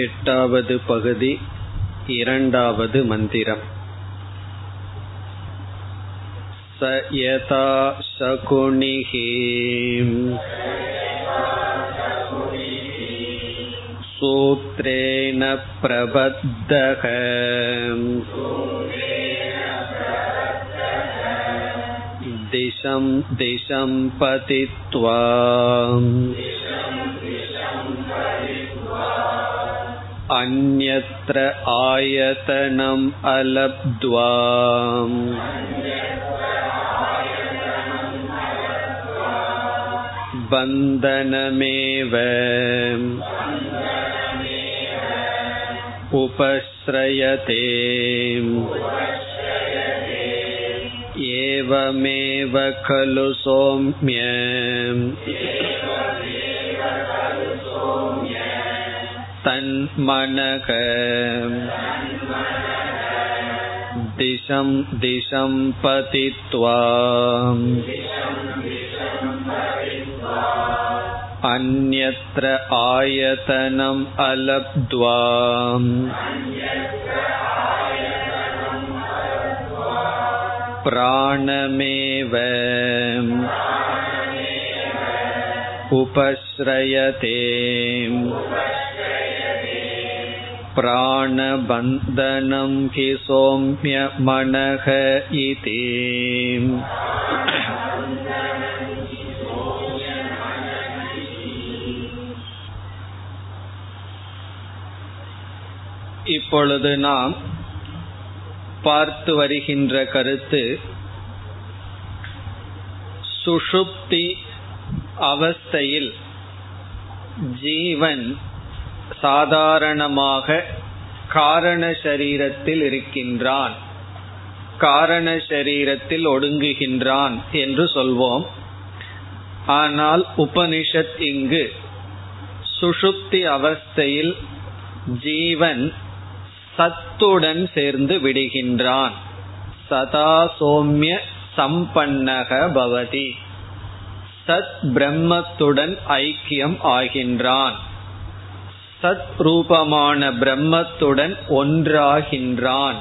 एटावद् पगति इरण्डावद् मन्दिरम् स यथा शकुनिः सूत्रेण प्रबद्धः दिशं दिशं पतित्वा अन्यत्र आयतनम् अलब्ध्वा बन्धनमेव उपश्रयते एवमेव खलु सौम्य तन्मनः दिशं दिशं पतित्वा अन्यत्र आयतनम् अलब्ध्वा प्राणमेव उपश्रयते प्राणबन्धनं हि सौम्यमनः इति இப்பொழுது நாம் பார்த்து வருகின்ற கருத்து சுஷுப்தி அவஸ்தையில் ஜீவன் சாதாரணமாக காரண சரீரத்தில் இருக்கின்றான். காரண சரீரத்தில் ஒடுங்குகின்றான் என்று சொல்வோம். ஆனால் உபனிஷத் இங்கு சுஷுப்தி அவஸ்தையில் ஜீவன் சத்துடன் சேர்ந்து விடுகின்றான். சதா சோம்ய சம்பன்னக பவதி. சத் பிரம்மத்துடன் ஐக்கியம் ஆகின்றான். சத் ரூபமான பிரம்மத்துடன் ஒன்றாகின்றான்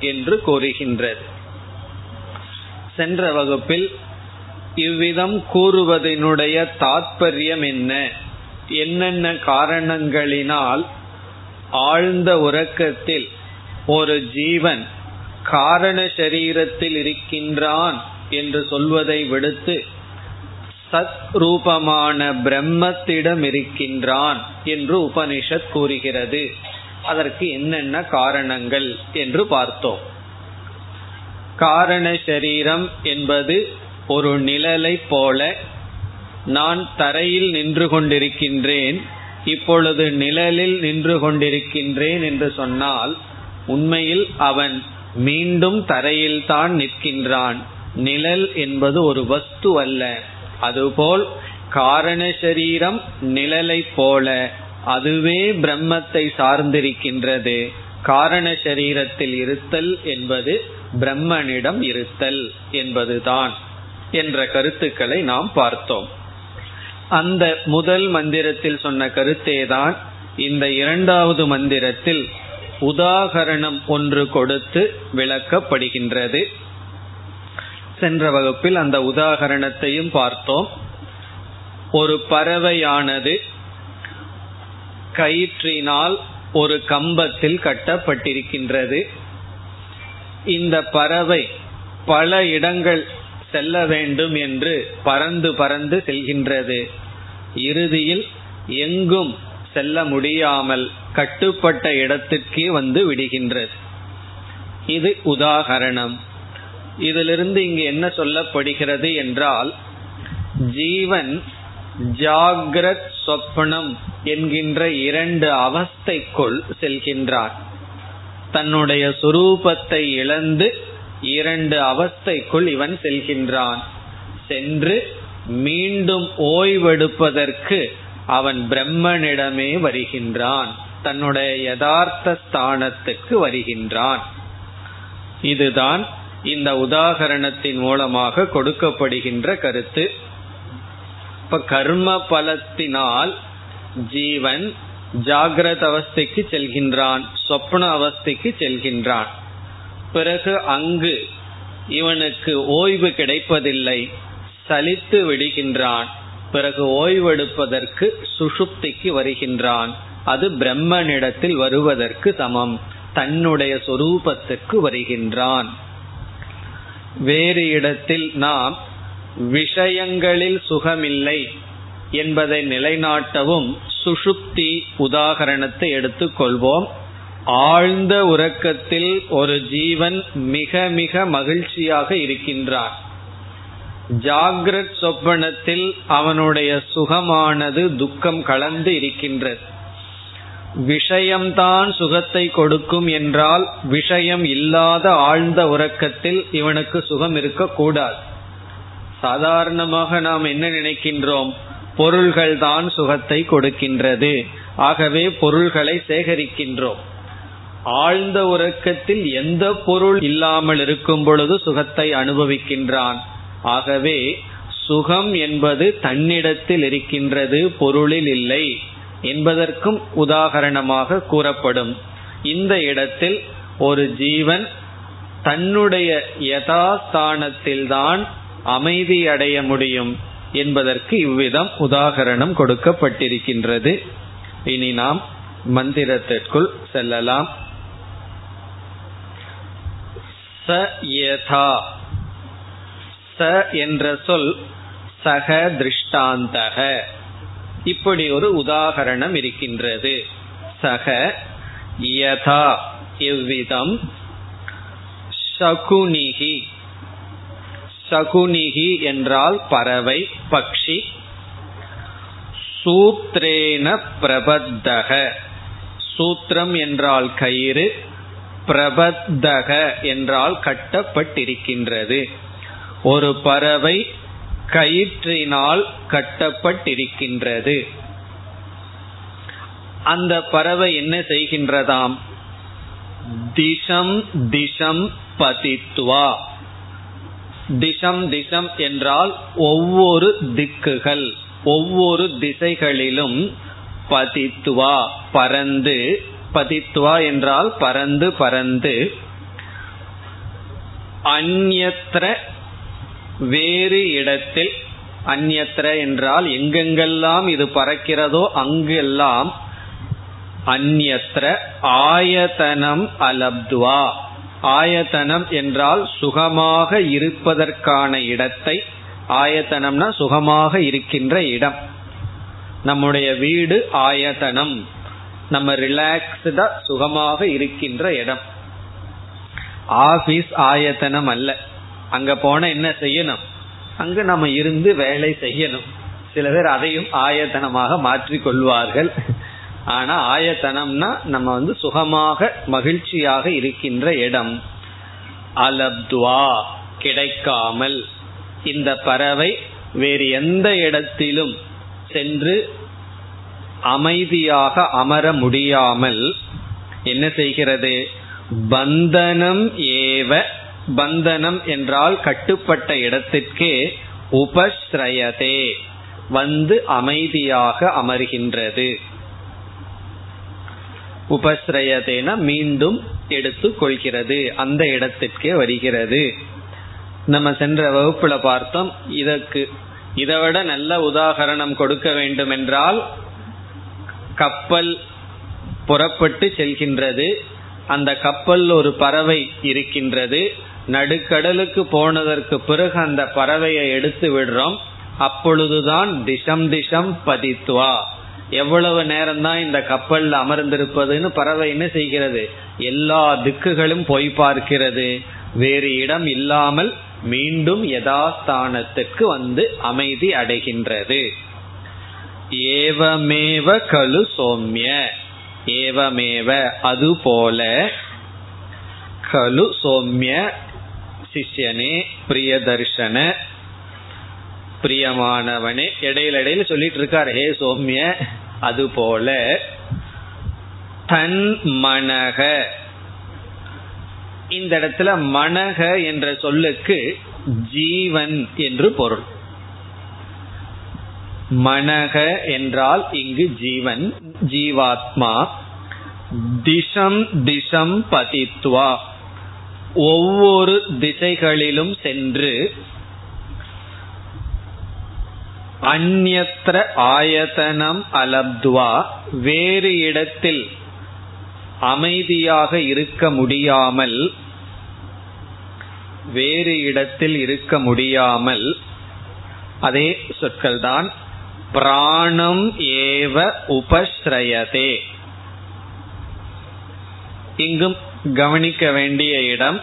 என்று கூறுகின்றது. சென்ற வகுப்பில் இவ்விதம் கூறுவதனுடைய தாற்பயம் என்ன? என்னென்ன காரணங்களினால் ஆழ்ந்த உறக்கத்தில் ஒரு ஜீவன் காரண சரீரத்தில் இருக்கின்றான் என்று சொல்வதை விடுத்து சத் ரூபமான பிரம்மத்திடம் இருக்கின்றான் என்று உபனிஷத் கூறுகிறது. அதற்கு என்னென்ன காரணங்கள் என்று பார்த்தோம். காரண சரீரம் என்பது ஒரு நிழலை போல நான் தரையில் நின்று கொண்டிருக்கின்றேன் இப்பொழுது நிழலில் நின்று கொண்டிருக்கின்றேன் என்று சொன்னால் உண்மையில் அவன் மீண்டும் தரையில்தான் நிற்கின்றான். நிழல் என்பது ஒரு வஸ்து அல்ல. அதுபோல் காரண சரீரம் நிழலை போல அதுவே பிரம்மத்தை சார்ந்திருக்கின்றது. காரண சரீரத்தில் இருத்தல் என்பது பிரம்மனிடம் இருத்தல் என்பதுதான் என்ற கருத்துக்களை நாம் பார்த்தோம். அந்த முதல் மந்திரத்தில் சொன்ன கருத்தேதான் இந்த இரண்டாவது மந்திரத்தில் உதாகரணம் ஒன்று கொடுத்து விளக்கப்படுகின்றது. சென்ற வகுப்பில் அந்த உதாகரணத்தையும் பார்த்தோம். ஒரு பறவையானது கயிற்றினால் ஒரு கம்பத்தில் கட்டப்பட்டிருக்கின்றது. இந்த பறவை பல இடங்கள் செல்ல வேண்டும் என்று பறந்து பறந்து செல்கின்றது. இறுதியில் எங்கும் செல்ல முடியாமல் கட்டுப்பட்ட இடத்திற்கே வந்து விடுகின்றது. இது உதாகரணம். இதிலிருந்து இங்கு என்ன சொல்லப்படுகிறது என்றால் ஜீவன் ஜாகிரத் சொப்னம் என்கின்ற இரண்டு அவஸ்தைக்குள் செல்கின்றான் தன்னுடைய சுரூபத்தை இழந்து இரண்டு அவஸ்தைக்குள் இவன் செல்கின்றான். சென்று மீண்டும் ஓய்வெடுப்பதற்கு அவன் பிரம்மனிடமே வருகின்றான். தன்னுடைய யதார்த்த ஸ்தானத்துக்கு வருகின்றான். இதுதான் இந்த உதாகரணத்தின் மூலமாக கொடுக்கப்படுகின்ற கருத்து. இப்ப கர்ம பலத்தினால் ஜீவன் ஜாகிரத அவஸ்தைக்கு செல்கின்றான் சொப்ன அவஸ்தைக்கு செல்கின்றான். பிறகு அங்கு இவனுக்கு ஓய்வு கிடைப்பதில்லை சலித்து விடுகின்றான். பிறகு ஓய்வெடுப்பதற்கு சுஷுப்திக்கு வருகின்றான். அது பிரம்மனிடத்தில் வருவதற்கு சமம் தன்னுடைய சொரூபத்துக்கு வருகின்றான். வேறு இடத்தில் நாம் விஷயங்களில் சுகமில்லை என்பதை நிலைநாட்டவும் சுஷுப்தி உதாகரணத்தை எடுத்துக்கொள்வோம். ஆழ்ந்த உறக்கத்தில் ஒரு ஜீவன் மிக மிக மகிழ்ச்சியாக இருக்கின்றான் ஜாகிரத் சொப்பனத்தில் அவனுடைய சுகமானது துக்கம் கலந்து இருக்கின்றது. விஷயம்தான் சுகத்தை கொடுக்கும் என்றால் விஷயம் இல்லாத ஆழ்ந்த உறக்கத்தில் இவனுக்கு சுகம் இருக்கக்கூடாது சாதாரணமாக நாம் என்ன நினைக்கின்றோம்? பொருள்கள் தான் சுகத்தை கொடுக்கின்றது. ஆகவே பொருள்களை சேகரிக்கின்றோம். ஆழ்ந்த உறக்கத்தில் எந்த பொருள் இல்லாமல் இருக்கும் பொழுது சுகத்தை அனுபவிக்கின்றான்? ஆகவே சுகம் என்பது தன்னிடத்தில் இருக்கின்றது பொருளில் இல்லை. என்பதற்கும் உதாகரணமாக கூறப்படும். இந்த இடத்தில் ஒரு ஜீவன் தன்னுடைய யதாஸ்தானத்தில்தான் அமைதி அடைய முடியும் என்பதற்கு இவ்விதம் உதாகரணம் கொடுக்கப்பட்டிருக்கின்றது. இனி நாம் மந்திரத்திற்குள் செல்லலாம். ச யதா. ச என்ற சொல் சக திருஷ்டாந்தக. இப்படி ஒரு உதாகரணம் இருக்கின்றது. சக யதா இவ்விதம் சகுனிகி சகுனிகி என்றால் பறவை பக்ஷி சூத்ரேன பிரபத்தக. சூத்திரம் என்றால் கயிறு பிரபத்தக என்றால் கட்டப்பட்டிருக்கின்றது. ஒரு பறவை கயிற்றினால் கட்டப்பட்டிருக்கின்றது. அந்த பறவை என்ன செய்கின்றதாம்? திசம் திசம் பதித்வா. திசம் திசம் என்றால் ஒவ்வொரு திக்குகள் ஒவ்வொரு திசைகளிலும் பதித்துவா பறந்து பதித்துவா என்றால் பறந்து பறந்து. அந்நத்திர வேறு இடத்தில் அந்நத்திர என்றால் எங்கெங்கெல்லாம் இது பறக்கிறதோ அங்கெல்லாம் அந்நத்திர ஆயத்தனம் அலப்துவா. ஆயத்தனம் என்றால் சுகமாக இருப்பதற்கான இடத்தை ஆயத்தனம்னா சுகமாக இருக்கின்ற இடம். நம்முடைய வீடு ஆயத்தனம். நம்ம ரிலாக்ஸ்டா சுகமாக இருக்கின்ற இடம். ஆபீஸ் ஆயத்தனம் அல்ல. அங்க போனா என்ன செய்யணும்? அங்கு நம்ம இருந்து வேலை செய்யணும். சில பேர் அதையும் ஆயத்தனமாக மாற்றிக் கொள்வார்கள். ஆனா ஆயத்தனம்னா நம்ம வந்து சுகமாக மகிழ்ச்சியாக இருக்கின்ற இடம். அலப்துவா கிடைக்காமல். இந்த பறவை வேறு எந்த இடத்திலும் சென்று அமைதியாக அமர முடியாமல் என்ன செய்கிறது? பந்தனம் ஏவ பந்தனம் என்றால் கட்டுப்பட்ட இடத்திற்கே உபஸ்ரயதே வந்து அமைதியாக அமர்கின்றது. உபஸ்ரயதேன மீண்டும் எடுத்து கொள்கிறது அந்த இடத்திற்கே வருகிறது. நம்ம சென்ற வகுப்புல பார்த்தோம் இதற்கு இதை விட நல்ல உதாகரணம் கொடுக்க வேண்டும் என்றால் கப்பல் புறப்பட்டு செல்கின்றது அந்த கப்பல் ஒரு பறவை இருக்கின்றது நடுக்கடலுக்கு போனதற்கு பிறகு அந்த பறவையை எடுத்து விடுறோம். அப்பொழுதுதான் திசம் திசம் பதித்துவா எவ்வளவு நேரம் தான் இந்த கப்பல்ல அமர்ந்திருப்பதுன்னு பறவை என்ன செய்கிறது? எல்லா திக்குகளும் போய் பார்க்கிறது. வேறு இடம் இல்லாமல் மீண்டும் யதாஸ்தானத்துக்கு வந்து அமைதி அடைகின்றது. ஏவமேவ கழு சோம்ய. ஏவமேவ அதுபோல கலு சோம்ய சிஷ்யனே பிரியதர்ஷன பிரியமானவனே. இடையில இடையில சொல்லிட்டு இருக்கார் ஹே சோம்ய அதுபோல தன் மனக. இந்த இடத்துல மனக என்ற சொல்லுக்கு ஜீவன் என்று பொருள். மனக என்றால் இங்கு ஜீவன் ஜீவாத்மா. திசம் திசம் பதித்வா. ஒவ்வொரு திசைகளிலும் சென்று அந்நத்திர ஆயத்தனம் அலப்துவா வேறு இடத்தில் அமைதியாக இருக்க முடியாமல் வேறு இடத்தில் இருக்க முடியாமல் அதே சொற்கள் தான் பிராணம் ஏவ உபஸ்ரயதே. இங்கும் கவனிக்க வேண்டிய இடம்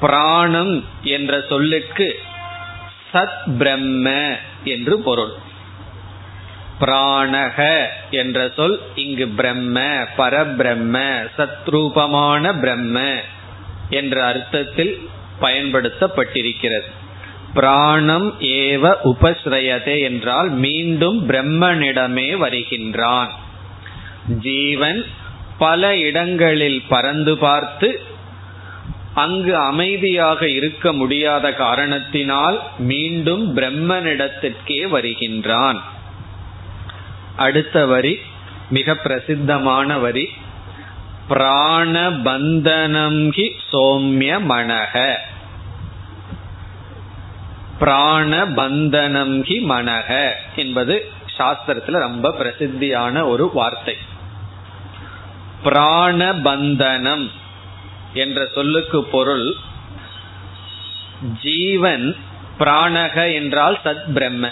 பிராணம் என்ற சொல்லுக்கு சத் பிரம்ம என்று பொருள். பிராணக என்ற சொல் இங்கு பிரம்ம பரபிரம்ம சத்ரூபமான பிரம்ம என்ற அர்த்தத்தில் பயன்படுத்தப்பட்டிருக்கிறது. பிராணம் ஏவ உபஸ்ரயதே என்றால் மீண்டும் பிரம்மனிடமே வருகின்றான். ஜீவன் பல இடங்களில் பறந்து பார்த்து அங்கு அமைதியாக இருக்க முடியாத காரணத்தினால் மீண்டும் பிரம்மனிடத்திற்கே வருகின்றான். அடுத்த வரி மிக பிரசித்தமான வரி. பிராணபந்தனம் ஹி சோம்ய மனக பிராணபந்தனம் ஹி மனக என்பது சாஸ்திரத்துல ரொம்ப பிரசித்தியான ஒரு வார்த்தை. பிராணபந்தனம் என்ற சொல்லுக்கு பொருள் ஜீவன் பிராணக என்றால் சத் பிரம்ம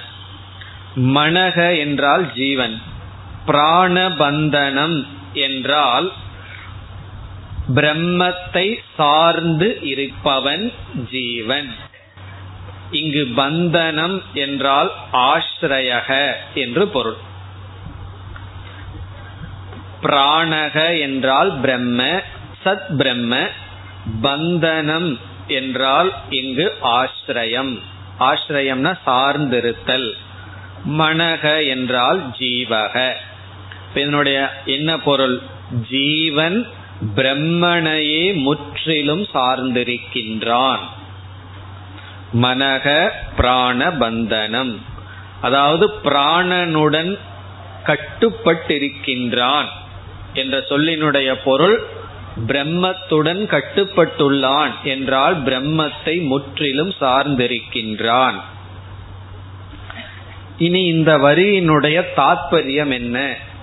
மனக என்றால் ஜீவன். பிராணபந்தனம் என்றால் பிரம்மத்தை சார்ந்து இருப்பவன் ஜீவன். இங்கு பந்தனம் என்றால் ஆශ්‍රயக என்று பொருள். பிராணக என்றால் பிரம்ம சத் பிரம்ம பந்தனம் என்றால் இங்கு ஆசிரியம். ஆசிரியம்னா சார்ந்திருத்தல். மனக என்றால் ஜீவக. இதனுடைய என்ன பொருள்? ஜீவன் பிரம்மனையே முற்றிலும் சார்ந்திருக்கின்றான். மனக பிராண பந்தனம். அதாவது பிராணனுடன் கட்டுப்பட்டிருக்கின்றான். என்ற சொல்லினுடைய பொருள் பிரம்மத்துடன் கட்டுப்பட்டுள்ளான் என்றால் பிரம்மத்தை முற்றிலும் சார்ந்திருக்கின்றான். இனி இந்த வரியினுடைய தாற்பயம் என்ன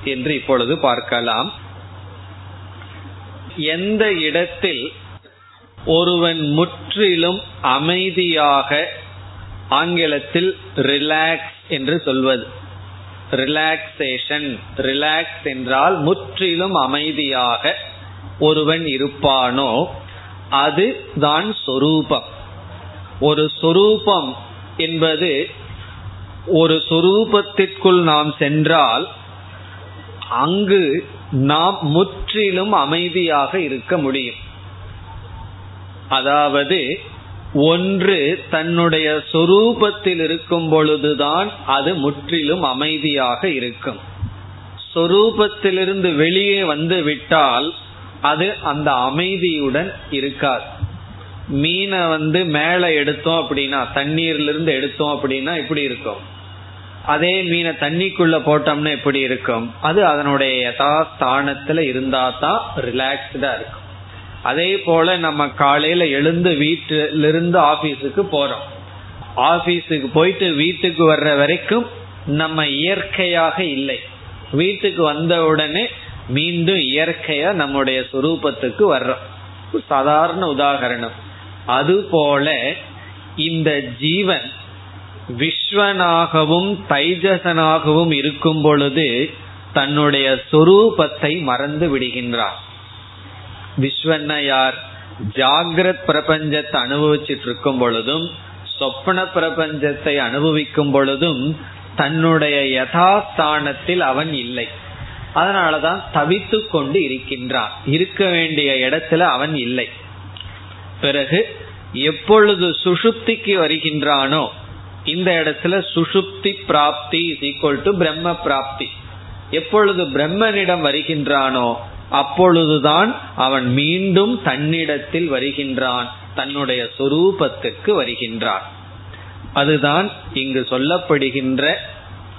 என்று இப்பொழுது பார்க்கலாம். எந்த இடத்தில் ஒருவன் முற்றிலும் அமைதியாக ஆங்கிலத்தில் ரிலாக்ஸ் என்று சொல்வது? ரிலாக்ஸேஷன் ரிலாக்ஸ் என்றால் முற்றிலும் அமைதியாக ஒருவன் இருப்பானோ அது தான் சொரூபம். ஒரு சொரூபம் என்பது ஒரு சொரூபத்திற்குள் நாம் சென்றால் அங்கு நாம் முற்றிலும் அமைதியாக இருக்க முடியும். அதாவது ஒன்று தன்னுடைய சொரூபத்தில் இருக்கும் பொழுதுதான் அது முற்றிலும் அமைதியாக இருக்கும். சொரூபத்திலிருந்து வெளியே வந்து விட்டால் அது அந்த அமைதியுடன் இருக்காது. மீனை வந்து மேலே எடுத்தோம் அப்படின்னா தண்ணீர்லிருந்து எடுத்தோம் அப்படின்னா எப்படி இருக்கும். அதே மீனை தண்ணிக்குள்ள போட்டோம்னா எப்படி இருக்கும். அது அதனுடைய யதாஸ்தானத்துல இருந்தா தான் ரிலாக்ஸ்டா இருக்கும். அதே போல நம்ம காலையில எழுந்து வீட்டிலிருந்து ஆபீஸுக்கு போறோம். ஆபீஸுக்கு போயிட்டு வீட்டுக்கு வர்ற வரைக்கும் நம்ம இயற்கையாக இல்லை. வீட்டுக்கு வந்த உடனே மீண்டும் இயற்கையா நம்முடைய சுரூபத்துக்கு வர்றோம். சாதாரண உதாகரணம் அதுபோல இந்த ஜீவன் விஸ்வனாகவும் தைஜசனாகவும் இருக்கும் பொழுது தன்னுடைய சொரூபத்தை மறந்து விடுகின்றார் விஸ்வன்னா யார்? ஜாகிரத் பிரபஞ்சத்தை அனுபவிச்சுட்டு இருக்கும் பொழுதும் சொப்பன பிரபஞ்சத்தை அனுபவிக்கும் பொழுதும் தன்னுடைய யதாஸ்தானத்தில் அவன் இல்லை. அதனாலதான் தவித்து கொண்டு இருக்கின்றான். இருக்க வேண்டிய இடத்துல அவன் இல்லை. பிறகு எப்பொழுது சுஷுப்திக்கு வருகின்றானோ இந்த இடத்துல சுஷுப்தி பிராப்தி ஈக்குவல் டு பிரம்ம பிராப்தி. எப்பொழுது பிரம்மனிடம் வருகின்றானோ அப்பொழுதுதான் அவன் மீண்டும் தன்னிடத்தில் வருகின்றான் தன்னுடைய சொரூபத்துக்கு வருகின்றான். அதுதான் இங்கு சொல்லப்படுகின்ற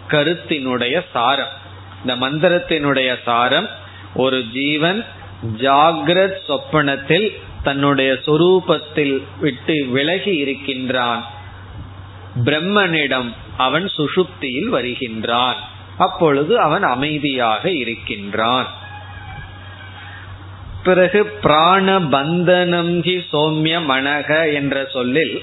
கருத்தினுடைய சாரம். இந்த மந்திரத்தினுடைய சாரம் ஒரு ஜீவன் ஜாகிரத் சொப்பனத்தில் தன்னுடைய சொரூபத்தில் விட்டு விலகி இருக்கின்றான். பிரம்மனிடம் அவன் சுஷுப்தியில் வருகின்றான். அப்பொழுது அவன் அமைதியாக இருக்கின்றான். பிறகு பிராண பந்தனம் ஹி சோமிய மனக என்ற சொல்லில்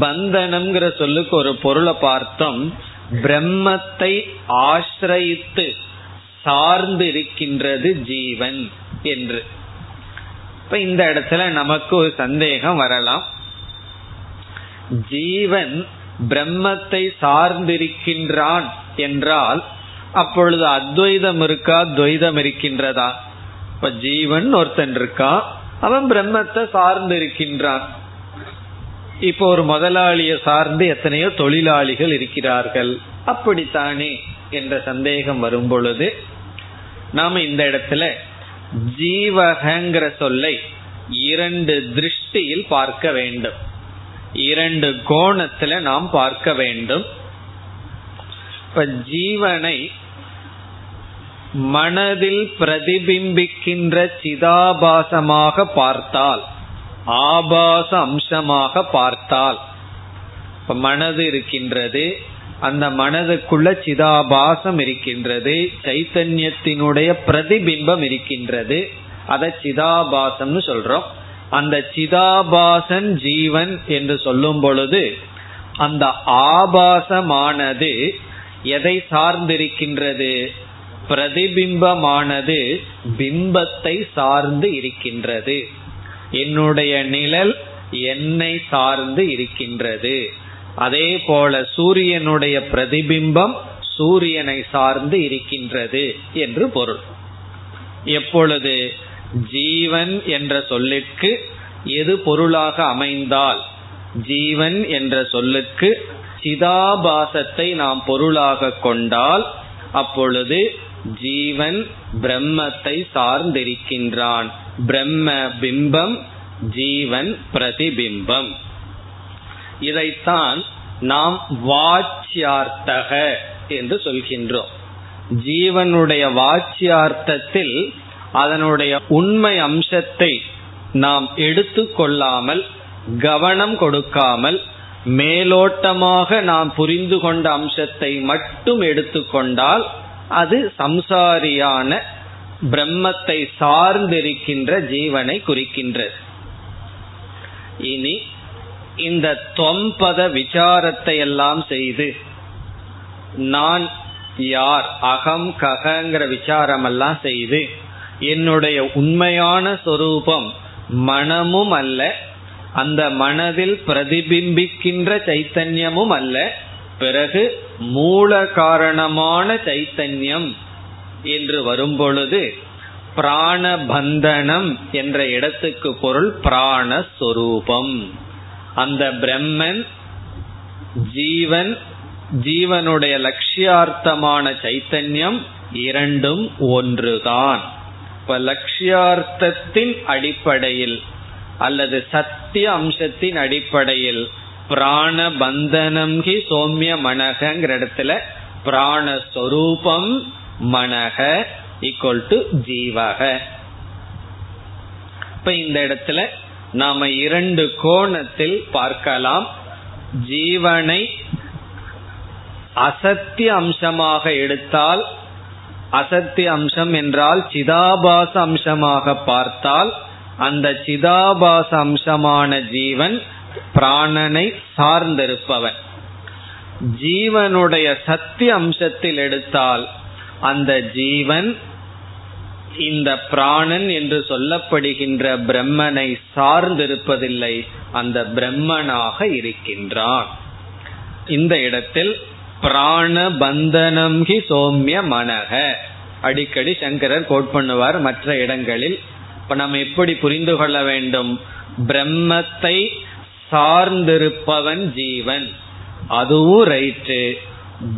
பந்தனம்ங்கிற சொல்லுக்கு ஒரு பொருளை பார்த்தோம். பிரம்மத்தை ஆசிரயித்து சார்ந்து இருக்கின்றது ஜீவன் என்று. இப்ப இந்த இடத்துல நமக்கு ஒரு சந்தேகம் வரலாம். ஜீவன் பிரம்மத்தை சார்ந்திருக்கின்றான் என்றால் அப்பொழுது அத்வைதம் இருக்கா துவைதம் இருக்கின்றதா? இப்ப ஜீவன் ஒருத்தன் இருக்கா? அவன் பிரம்மத்தை சார்ந்து இருக்கின்றான். இப்போ ஒரு முதலாளியை சார்ந்து எத்தனையோ தொழிலாளிகள் இருக்கிறார்கள். அப்படித்தானே என்ற சந்தேகம் வரும் பொழுது நாம இந்த இடத்துல ஜீவகங்கிற சொல்லை இரண்டு திருஷ்டியில் பார்க்க வேண்டும். இரண்டு கோணத்துல நாம் பார்க்க வேண்டும். இப்ப ஜீவனை மனதில் பிரதிபிம்பிக்கின்ற சிதாபாசமாக பார்த்தால் ஆபாச அம்சமாக பார்த்தால் இப்ப மனது இருக்கின்றது அந்த மனதுக்குள்ள சிதாபாசம் இருக்கின்றது சைத்தன்யத்தினுடைய பிரதிபிம்பம் இருக்கின்றது அதை சிதாபாசம்னு சொல்றோம். அந்த சிதாபாசன் ஜீவன் என்று சொல்லும் பொழுது அந்த ஆபாசமானது எதை சார்ந்திருக்கின்றது? பிரதிபிம்பமானது பிம்பத்தை சார்ந்து இருக்கின்றது. என்னுடைய நிழல் என்னை சார்ந்து இருக்கின்றது. அதே போல சூரியனுடைய பிரதிபிம்பம் சூரியனை சார்ந்து இருக்கின்றது என்று பொருள். எப்பொழுது ஜீவன் என்ற சொல்லிற்கு எது பொருளாக அமைந்தால் ஜீவன் என்ற சொல்லுக்கு சிதாபாசத்தை நாம் பொருளாக கொண்டால் அப்பொழுது ஜீவன் பிரம்மத்தை சார்ந்திருக்கின்றான். பிரம்ம பிம்பம் ஜீவன் பிரதிபிம்பம். இதைத்தான் நாம் வாச்சியார்த்தக என்று சொல்கின்றோம். ஜீவனுடைய வாச்சியார்த்தத்தில் அதனுடைய உண்மை அம்சத்தை நாம் எடுத்துக்கொள்ளாமல் கவனம் கொடுக்காமல் மேலோட்டமாக நாம் புரிந்து கொண்ட அம்சத்தை மட்டும் எடுத்துக்கொண்டால் அது சம்சாரியான பிரம்மத்தை சார்ந்திருக்கின்ற ஜீவனை குறிக்கின்றது. இனி இந்த தொம்பத விசாரத்தை எல்லாம் செய்து நான் யார் அகம் ககங்கிற விசாரம் எல்லாம் செய்து என்னுடைய உண்மையான சொரூபம் மனமும் அல்ல அந்த மனதில் பிரதிபிம்பிக்கின்ற சைத்தன்யமும் அல்ல பிறகு மூல காரணமான சைத்தன்யம் என்று வரும்பொழுது பிராணபந்தனம் என்ற இடத்துக்கு பொருள் பிராணஸ்வரூபம். அந்த பிரம்மன் ஜீவன் ஜீவனுடைய லட்சியார்த்தமான சைத்தன்யம் இரண்டும் ஒன்றுதான். இப்ப லட்சியார்த்தத்தின் அடிப்படையில் அல்லது சத்திய அம்சத்தின் அடிப்படையில் பிராண பந்தனம் ஹி சோமிய மனகங்கிற இடத்துல பிராணஸ்வரூபம் மனக ஈக்குவல் டு ஜீவக. இப்ப இந்த இடத்துல நாம இரண்டு கோணத்தில் பார்க்கலாம். ஜீவனை அசத்திய அம்சமாக எடுத்தால் அசத்திய அம்சம் என்றால் சிதாபாச அம்சமாக பார்த்தால் அந்த சிதாபாச அம்சமான ஜீவன் பிராணனை சார்ந்திருப்பவன். ஜீவனுடைய சத்திய அம்சத்தில் எடுத்தால் அந்த ஜீவன் இந்த பிராணன் என்று சொல்லப்படுகின்ற பிரம்மனை சார்ந்திருப்பதில்லை அந்த பிரம்மனாக இருக்கின்றான். இந்த இடத்தில் பிராண பந்தனம் ஹி சோம்ய மனக அடிக்கடி சங்கரர் கோட் பண்ணுவார் மற்ற இடங்களில். இப்ப நம்ம எப்படி புரிந்து கொள்ள வேண்டும்? பிரம்மத்தை சார்ந்திருப்பவன் ஜீவன். அதுவும் ரைட்டு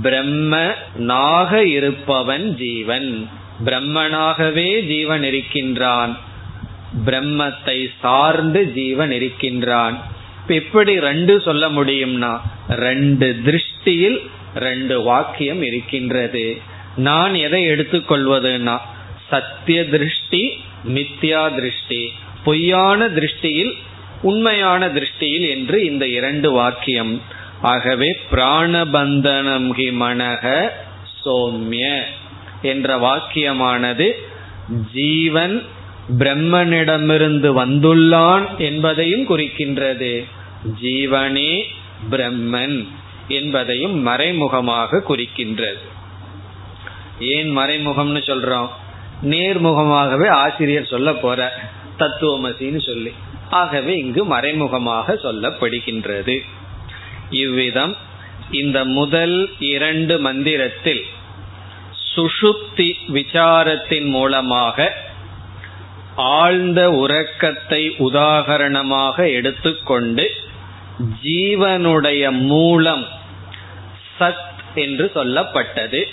பிரம்ம நாக இருப்பவன் ஜீவன். பிரம்மனாகவே ஜீவன் இருக்கின்றான். பிரம்மத்தை சார்ந்து ஜீவன் இருக்கின்றான். இப்ப எப்படி ரெண்டு சொல்ல முடியும்னா ரெண்டு திருஷ்டியில் ரெண்டு வாக்கியம் இருக்கின்றது. நான் எதை எடுத்துக்கொள்வதுன்னா சத்திய திருஷ்டி மித்யா திருஷ்டி. பொய்யான திருஷ்டியில் உண்மையான திருஷ்டியில் என்று இந்த இரண்டு வாக்கியம். ஆகவே பிராணபந்தனம் ஹி மனக சோம்ய என்ற வாக்கியமானது ஜீவன் பிரம்மனிடமிருந்து வந்துள்ளான் என்பதையும் குறிக்கின்றது. ஜீவனே பிரம்மன் என்பதையும் மறைமுகமாக குறிக்கின்றது. ஏன் மறைமுகம்னு சொல்றோம்? நேர்முகமாகவே ஆசிரியர் சொல்ல போற தத்துவமசின்னு சொல்லி. ஆகவே இங்கு மறைமுகமாக சொல்லப்படுகின்றது. இவ்விதம் இந்த முதல் இரண்டு மந்திரத்தில் சுஷுப்தி விசாரத்தின் மூலமாக ஆழ்ந்த உறக்கத்தை உதாகரணமாக எடுத்துக்கொண்டு ஜீவனுடைய மூலம் சத் என்று சொல்லப்பட்டது.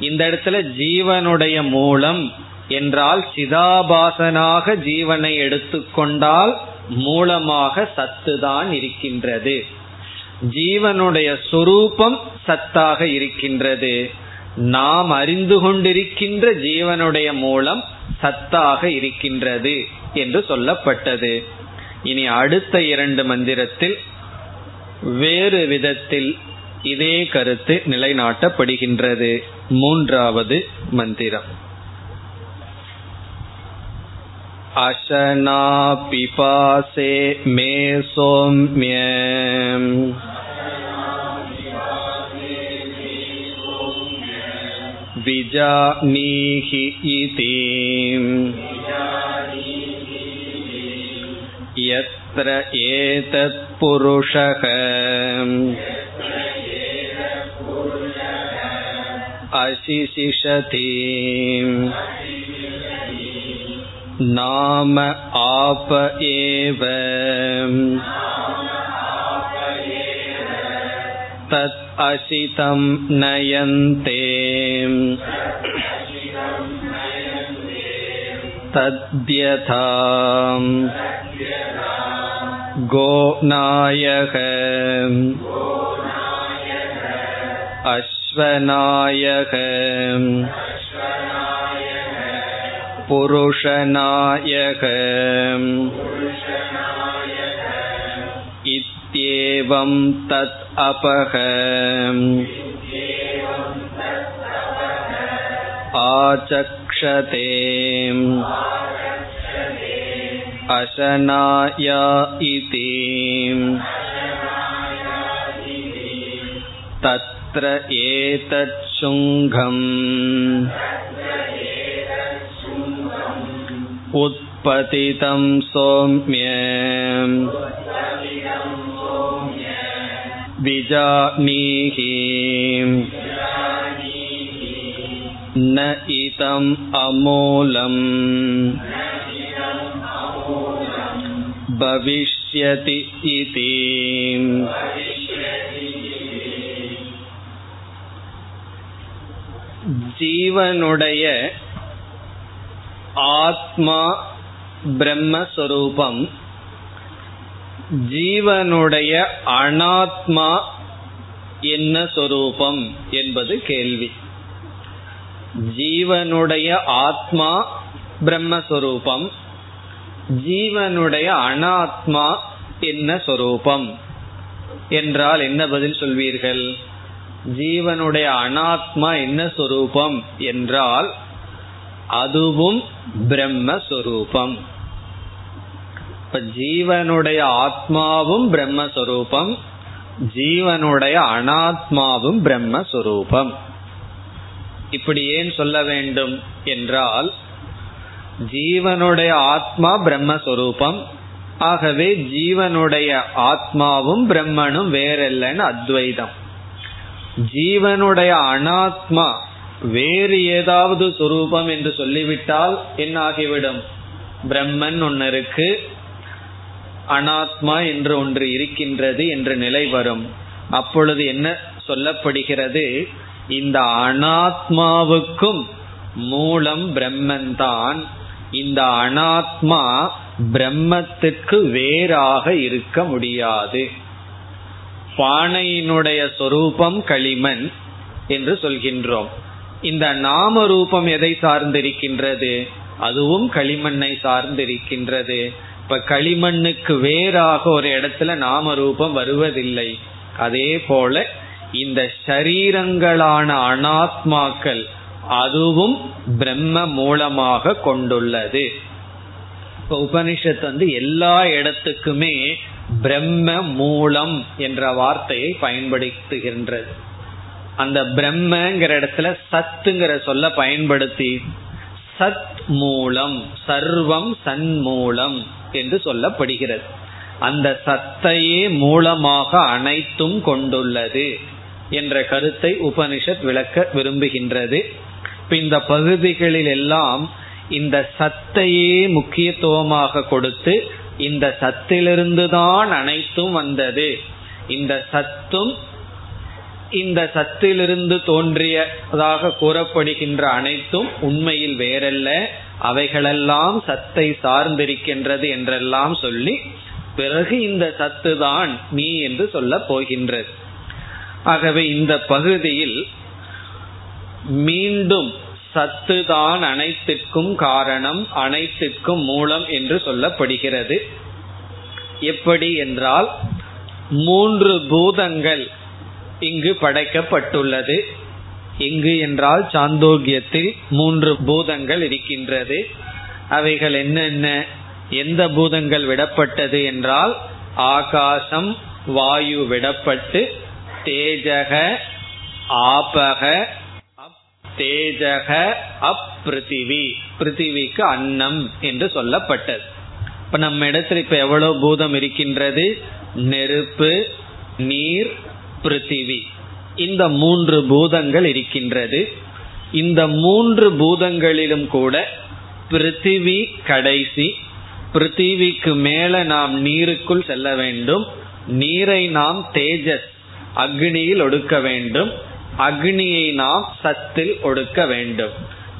இந்த இடத்துல ஜீவனுடைய மூலம் என்றால் சிதாபாசனாக ஜீவனை எடுத்துக்கொண்டால் மூலமாக சத்துதான் இருக்கின்றது. ஜீவனுடைய சொரூபம் சத்தாக இருக்கின்றது. நாம் அறிந்து கொண்டிருக்கின்ற ஜீவனுடைய மூலம் சத்தாக இருக்கின்றது என்று சொல்லப்பட்டது. இனி அடுத்த இரண்டு மந்திரத்தில் வேறு விதத்தில் இதே கருத்து நிலைநாட்டப்படுகின்றது. மூன்றாவது மந்திரம். अशना पिपासे मे सोम्य विजानीहि इति यत्र एतत्पुरुषः अशिशिषति नाम आप एव तत् अशितं नयन्ते तद्यथा गोनायः अश्वनायः पुरुषनायः इत्येवं तत् अपः आचक्षते अशनाया इति तत्र एतच्छृङ्गम् उत्पतितं सौम्य विजानीहि न इदम् अमूलम् भविष्यति इति ஜீவனுடைய ஆத்மா பிரம்மஸ்வரூபம். ஜீவனுடைய அனாத்மா என்ன சொரூபம் என்பது கேள்வி. ஜீவனுடைய ஆத்மா பிரம்மஸ்வரூபம். ஜீவனுடைய அனாத்மா என்ன சொரூபம் என்றால் என்ன பதில் சொல்வீர்கள்? ஜீவனுடைய அனாத்மா என்ன சொரூபம் என்றால் அதுவும் பிரம்மஸ்வரூபம். இப்ப ஜீவனுடைய ஆத்மாவும் பிரம்மஸ்வரூபம் ஜீவனுடைய அனாத்மாவும் பிரம்மஸ்வரூபம். இப்படி ஏன் சொல்ல வேண்டும் என்றால் ஜீவனுடைய ஆத்மா பிரம்மஸ்வரூபம் ஆகவே ஜீவனுடைய ஆத்மாவும் பிரம்மனும் வேறல்லன்னு அத்வைதம். ஜீவனுடைய அனாத்மா வேறு ஏதாவது சுரூபம் என்று சொல்லிவிட்டால் என்ன ஆகிவிடும் பிரம்மன் ஒன்று இருக்கு அனாத்மா என்று ஒன்று இருக்கின்றது என்ற நிலை வரும். அப்பொழுது என்ன சொல்லப்படுகிறது? இந்த அனாத்மாவுக்கும் மூலம் பிரம்மன் தான் இந்த அனாத்மா பிரம்மத்துக்கு வேறாக இருக்க முடியாது. பானையினுடைய சொரூபம் களிமண் என்று சொல்கின்றோம். இந்த நாம ரூபம் எதை சார்ந்திருக்கின்றது? அதுவும் களிமண்ணை சார்ந்திருக்கின்றது. இப்ப களிமண்ணுக்கு வேறாக ஒரு இடத்துல நாம ரூபம் வருவதில்லை. அதே போல இந்த சரீரங்களான அனாத்மாக்கள் அதுவும் பிரம்ம மூலமாக கொண்டுள்ளது. இப்ப உபனிஷத் வந்து எல்லா இடத்துக்குமே பிரம்ம மூலம் என்ற வார்த்தையை பயன்படுத்துகின்றது. அந்த பிரம்மங்கிற இடத்துல சத்துங்கிற சொல்ல பயன்படுத்தி சத் மூலம் சர்வம் சன்மூலம் என்று சொல்லப்படுகிறது. அந்த சத்தையே மூலமாக அனைத்தும் கொண்டுள்ளது என்ற கருத்தை உபனிஷத் விளக்க விரும்புகின்றது. இந்த பகுதிகளில் எல்லாம் இந்த சத்தையே முக்கியத்துவமாக கொடுத்து இந்த சத்திலிருந்து தான் அனைத்தும் வந்தது. இந்த சத்தும் இந்த சத்திலிருந்து தோன்றியதாக கூறப்படுகின்ற அனைத்தும் உண்மையில் வேறல்ல. அவைகளெல்லாம் சத்தை சார்ந்திருக்கின்றது என்றெல்லாம் சொல்லி பிறகு இந்த சத்து தான் நீ என்று சொல்ல போகின்றது. ஆகவே இந்த பகுதியில் மீண்டும் சத்து தான் அனைத்திற்கும் காரணம் அனைத்திற்கும் மூலம் என்று சொல்லப்படுகிறது. எப்படி என்றால் மூன்று பூதங்கள் இங்கு படைக்கப்பட்டுள்ளது. இங்கு என்றால் சாந்தோக்கியத்தில் மூன்று பூதங்கள் இருக்கின்றது. அவைகள் என்னென்ன? எந்த பூதங்கள் விடப்பட்டது என்றால் ஆகாசம் வாயு விடப்பட்டு தேஜக ஆபக தேஜக அப் பிருத்திவிக்கு அன்னம் என்று சொல்லப்பட்டது. இப்ப நம்ம இடத்துல இப்ப எவ்வளவு பூதம் இருக்கின்றது? நெருப்பு நீர் பிருத்திவி. இந்த மூன்று பூதங்கள் இருக்கின்றது. இந்த மூன்று பூதங்களிலும் கூட பிருத்திவி கடைசி பிருத்திவிக்கு மேல நாம் நீருக்குள் செல்ல வேண்டும். நீரை நாம் தேஜஸ் அக்னியில் ஒடுக்க வேண்டும். அக்னியை நாம் சத்தில் ஒடுக்க வேண்டும்.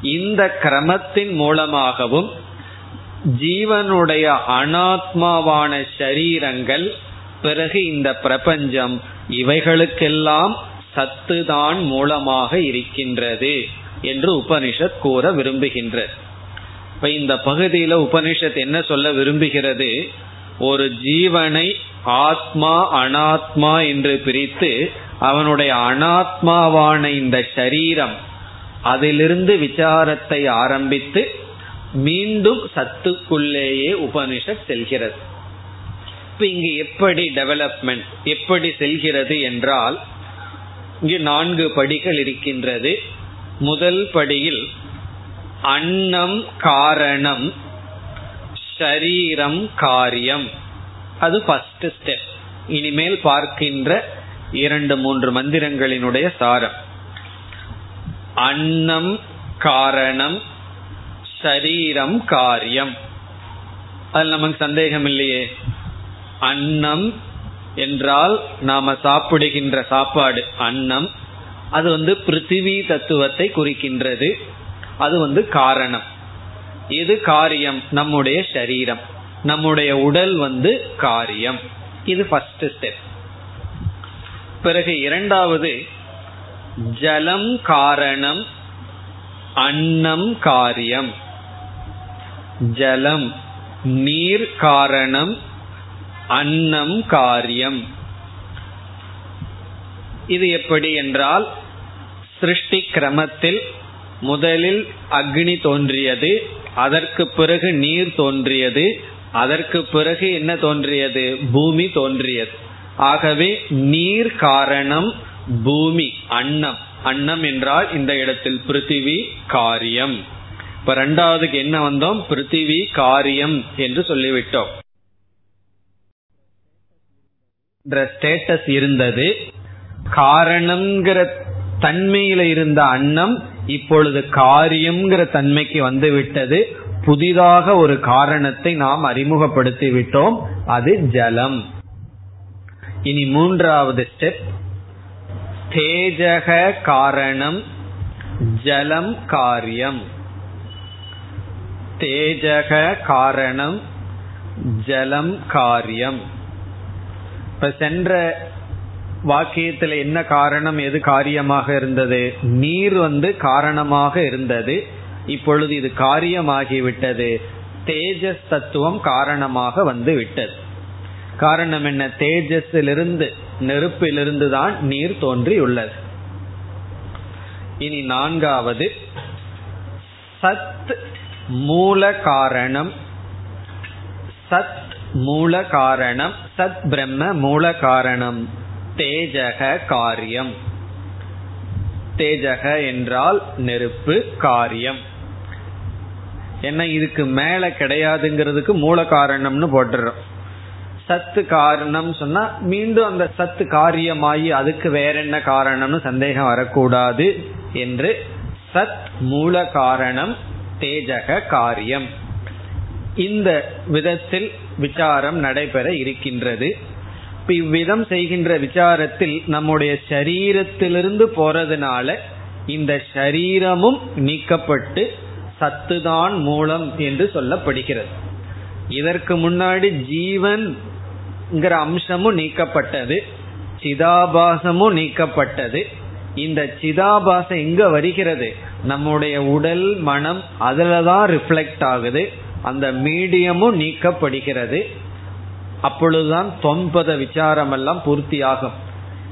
இந்த கிரமத்தின் மூலமாகவும் ஜீவனுடைய அனாத்மாவான சரீரங்கள் பிறகு இந்த பிரபஞ்சம் இவைகளுக்கெல்லாம் சத்துதான் மூலமாக இருக்கின்றது என்று உபனிஷத் கூற விரும்புகின்றது. இப்ப இந்த பகுதியில உபனிஷத் என்ன சொல்ல விரும்புகிறது? ஒரு ஜீவனை ஆத்மா அனாத்மா என்று பிரித்து அவனுடைய அனாத்மாவான இந்த சரீரம் அதிலிருந்து விசாரத்தை ஆரம்பித்து மீண்டும் சத்துக்குள்ளேயே உபனிஷத் செல்கிறது. இப்ப இங்கு எப்படி டெவலப்மெண்ட் எப்படி செல்கிறது என்றால் இங்கு நான்கு படிகள் இருக்கின்றது. முதல் படியில் அன்னம் காரணம் ஷரீரம் காரியம். அது ஃபர்ஸ்ட் ஸ்டெப் இனிமேல் பார்க்கின்ற இரண்டு மூன்று மந்திரங்களினுடைய சாரம். அன்னம் காரணம் ஷரீரம் காரியம். அதில் நமக்கு சந்தேகம் இல்லையே அன்னம் என்றால் நாம சாப்பிடுகின்ற சாப்பாடு அன்னம். அது வந்து பிருத்திவி தத்துவத்தை குறிக்கின்றது. அது வந்து காரணம். இது காரியம்? நம்முடைய சரீரம். நம்முடைய உடல் வந்து காரியம். இது ஃபர்ஸ்ட் ஸ்டெப் பிறகு இரண்டாவது ஜலம் காரணம் அன்னம் காரியம். ஜலம் நீர் காரணம் அன்னம் காரியம். இது எப்படி என்றால் சிருஷ்டி கிரமத்தில் முதலில் அக்னி தோன்றியது அதற்கு பிறகு நீர் தோன்றியது அதற்கு பிறகு என்ன தோன்றியது? பூமி தோன்றியது. ஆகவே நீர் காரணம் பூமி அன்னம். அன்னம் என்றால் இந்த இடத்தில் பிருத்திவி காரியம். இப்ப ரெண்டாவதுக்கு என்ன வந்தோம்? பிருத்திவி காரியம் என்று சொல்லிவிட்டோம். ஸ்டேட்டஸ் இருந்தது. காரணம்ங்கிற தன்மையில இருந்த அன்னம் இப்பொழுது காரியம்ங்கிற தன்மைக்கு வந்து விட்டது புதிதாக ஒரு காரணத்தை நாம் அறிமுகப்படுத்தி விட்டோம். அது ஜலம். இனி மூன்றாவது ஸ்டெப் தேஜக காரணம் ஜலம் காரியம். தேஜக காரணம் ஜலம் காரியம். இப்ப சென்ற வாக்கியத்துல என்ன காரணம் எது காரியமாக இருந்தது? நீர் வந்து காரணமாக இருந்தது. இப்பொழுது இது காரியமாகிவிட்டது தேஜஸ் தத்துவம் காரணமாக வந்து விட்டது. காரணம் என்ன? தேஜஸிலிருந்து நெருப்பிலிருந்து தான் நீர் தோன்றியுள்ளது. இனி நான்காவது. சத் மூல காரணம். சத் மூல காரணம் சத் பிரம்ம மூல காரணம் தேஜக காரியம். தேஜக என்றால் நெருப்பு காரியம். என்ன இதுக்கு மேல கிடையாதுங்கிறதுக்கு மூல காரணம்னு போட்டுறோம். சத்து காரணம் சொன்னா மீண்டும் அந்த சத்து காரியமாயி அதுக்கு வேற என்ன காரணம்னு சந்தேகம் வரக்கூடாது என்று சத் மூல காரணம் தேஜக காரியம். இந்த விதத்தில் விசாரம் நடைபெற இருக்கின்றது. இவ்விதம் செய்கின்ற விசாரத்தில் நம்முடைய சரீரத்திலிருந்து போறதுனால இந்த சரீரமும் நீக்கப்பட்டு சத்துதான் மூலம் என்று சொல்லப்படுகிறது. இதற்கு முன்னாடி ஜீவன் அம்சமும் நீக்கப்பட்டது சிதாபாசமும் நீக்கப்பட்டது. இந்த சிதாபாசம் எங்க வருகிறது? நம்முடைய உடல் மனம் அதுலதான் ரிஃப்ளெக்ட் ஆகுது. அந்த மீடியமும் நீக்கப்படுகிறது. அப்பொழுதுதான் தொன்பத விசாரம் எல்லாம் பூர்த்தியாகும்.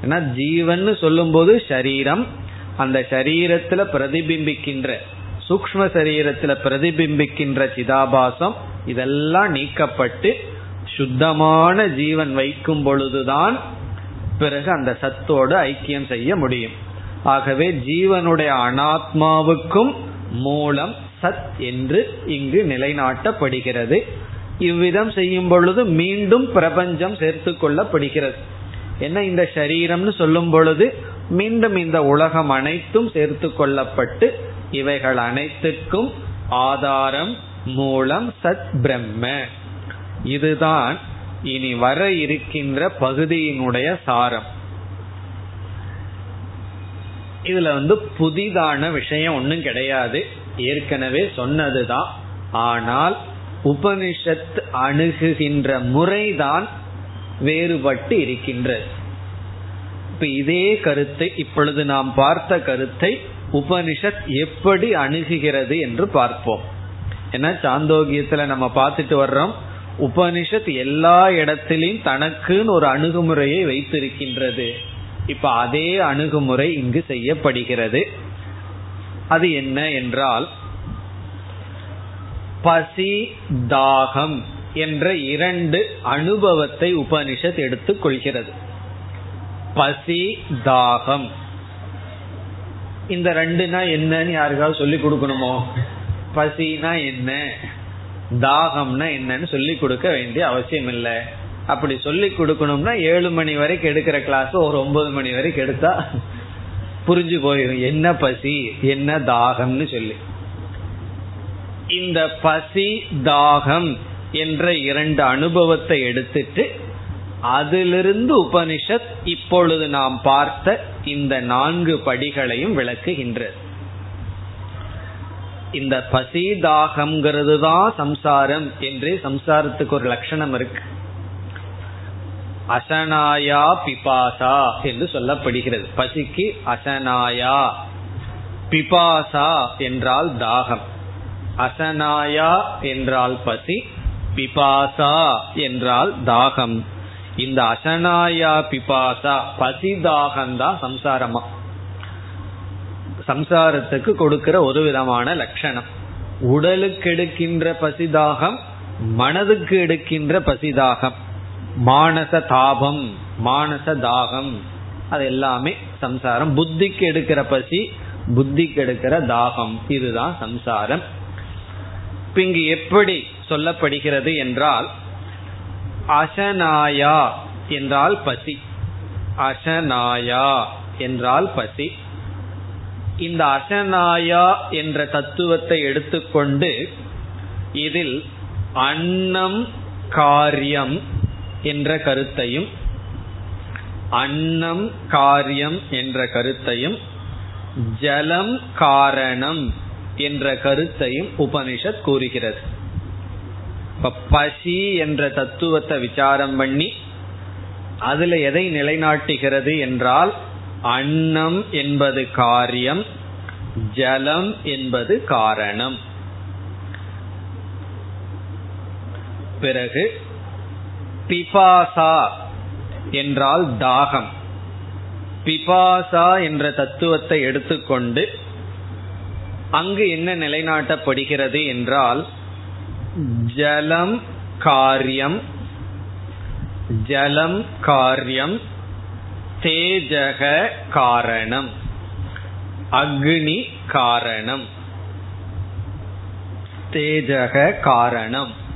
ஏன்னா ஜீவன் சொல்லும் போது சரீரம் அந்த சரீரத்துல பிரதிபிம்பிக்கின்ற சூக்ம சரீரத்துல பிரதிபிம்பிக்கின்ற சிதாபாசம் இதெல்லாம் நீக்கப்பட்டு சுத்தமான ஜீவன் வைக்கும் பொழுதுதான் பிறகு அந்த சத்தோடு ஐக்கியம் செய்ய முடியும். ஆகவே ஜீவனுடைய அனாத்மாவுக்கும் மூலம் சத் என்று இங்கு நிலைநாட்டப்படுகிறது. இவ்விதம் செய்யும் பொழுது மீண்டும் பிரபஞ்சம் சேர்த்து கொள்ளப்படுகிறது. என்ன இந்த சரீரம்னு சொல்லும் பொழுது மீண்டும் இந்த உலகம் அனைத்தும் சேர்த்து கொள்ளப்பட்டு இவைகள் அனைத்துக்கும் ஆதாரம் மூலம் சத் பிரம்ம. இதுதான் இனி வர இருக்கின்ற பகுதியினுடைய சாரம். இதுல வந்து புதிதான விஷயம் ஒன்றும் கிடையாது. ஏற்கனவே சொன்னதுதான். ஆனால் உபனிஷத் அணுகுகின்ற முறைதான் வேறுபட்டு இருக்கின்றது. இப்ப இதே கருத்தை இப்பொழுது நாம் பார்த்த கருத்தை உபனிஷத் எப்படி அணுகுகிறது என்று பார்ப்போம். ஏன்னா சாந்தோகியத்துல நம்ம பார்த்துட்டு வர்றோம். உபனிஷத் எல்லா இடத்திலையும் தனக்குன்னு ஒரு அணுகுமுறையை வைத்திருக்கின்றது. இப்ப அதே அணுகுமுறை இங்கு செய்யப்படுகிறது. அது என்ன என்றால் பசி தாகம் என்ற இரண்டு அனுபவத்தை உபனிஷத் எடுத்துக் கொள்கிறது பசி தாகம் இந்த ரெண்டுனா என்னன்னு யாருக்காவது சொல்லி கொடுக்கணுமோ? பசினா என்ன? தாகம்னா என்னன்னு சொல்லி கொடுக்க வேண்டிய அவசியம் இல்லை அப்படி சொல்லி கொடுக்கணும்னா ஏழு மணி வரைக்கும் எடுக்கிற கிளாஸ் ஒரு ஒன்பது மணி வரைக்கும் எடுத்தா புரிஞ்சு போயிடும் என்ன பசி என்ன தாகம்னு சொல்லி. இந்த பசி தாகம் என்ற இரண்டு அனுபவத்தை எடுத்துட்டு அதிலிருந்து உபனிஷத் இப்பொழுது நாம் பார்த்த இந்த நான்கு படிகளையும் விளக்குகின்றது. இந்த பசி தாகம்ங்கிறது தான் சம்சாரம் என்று சம்சாரத்துக்கு ஒரு லட்சணம் இருக்கு. அசனாயா பிபாசா என்று சொல்லப்படுகிறது. பசிக்கு அசனாயா. பிபாசா என்றால் தாகம். அசனாயா என்றால் பசி பிபாசா என்றால் தாகம். இந்த அசனாயா பிபாசா பசி தாகம்தான் சம்சாரமா. சம்சாரத்துக்கு கொடுக்கிற ஒரு விதமான லட்சணம். உடலுக்கு எடுக்கின்ற பசிதாகம் மனதுக்கு எடுக்கின்ற பசிதாகம் மானச தாபம் மானச தாகம். அது எல்லாமே சம்சாரம். புத்திக்கு எடுக்கிற பசி புத்திக்கு எடுக்கிற தாகம். இதுதான் சம்சாரம். இங்கு எப்படி சொல்லப்படுகிறது என்றால் அசனாயா என்றால் பசி. அசனாயா என்றால் பசி. இந்த அசனாயா என்ற தத்துவத்தை எடுத்துக்கொண்டு இதில் அன்னம் காரியம் என்ற கருத்தையும் அன்னம் காரியம் என்ற கருத்தையும் ஜலம் காரணம் என்ற கருத்தையும் உபனிஷத் கூறுகிறது. இப்ப பசி என்ற தத்துவத்தை விசாரம் பண்ணி அதுல எதை நிலைநாட்டுகிறது என்றால் அன்னம் என்பது காரியம் ஜலம் என்பது காரணம். பிறகு பிபாசா என்றால் தாகம். பிபாசா என்ற தத்துவத்தை எடுத்துக்கொண்டு அங்கு என்ன நிலைநாட்டப்படுகிறது என்றால் ஜலம் காரியம் ஜலம் காரியம் தேஜக காரணம் அக்னி காரணம் தேஜக காரணம்.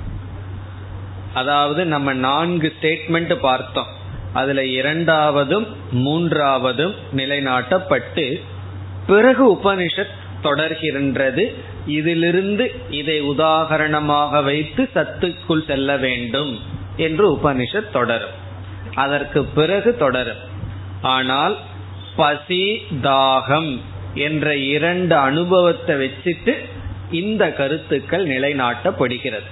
அதாவது நம்ம நான்கு ஸ்டேட்மெண்ட் பார்த்தோம். அதுல இரண்டாவதும் மூன்றாவதும் நிலைநாட்டப்பட்டு பிறகு உபனிஷத் தொடர்கின்றது. இதிலிருந்து இதை உதாகரணமாக வைத்து சத்துக்குள் செல்ல வேண்டும் என்று உபனிஷத் தொடரும். அதற்கு பிறகு தொடரும். ஆனால் பசி தாகம் என்ற இரண்டு அனுபவத்தை வச்சுட்டு இந்த கருத்துக்கள் நிலைநாட்டப்படுகிறது.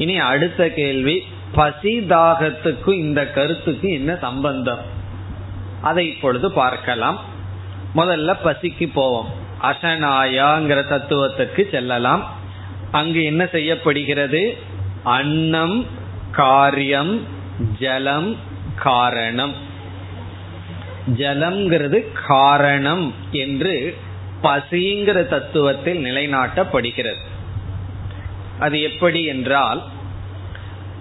இனி அடுத்த கேள்வி பசி தாகத்துக்கும் இந்த கருத்துக்கு என்ன சம்பந்தம்? அதை இப்பொழுது பார்க்கலாம். முதல்ல பசிக்கு போவோம். அசனாயாங்கிற தத்துவத்திற்கு செல்லலாம். அங்கு என்ன செய்யப்படுகிறது? அன்னம் காரியம் ஜலம் காரணம். ஜலம்ங்கிறது காரணம் என்று பசிங்கிற தத்துவத்தில் நிலைநாட்டப்படுகிறது. அது எப்படி என்றால்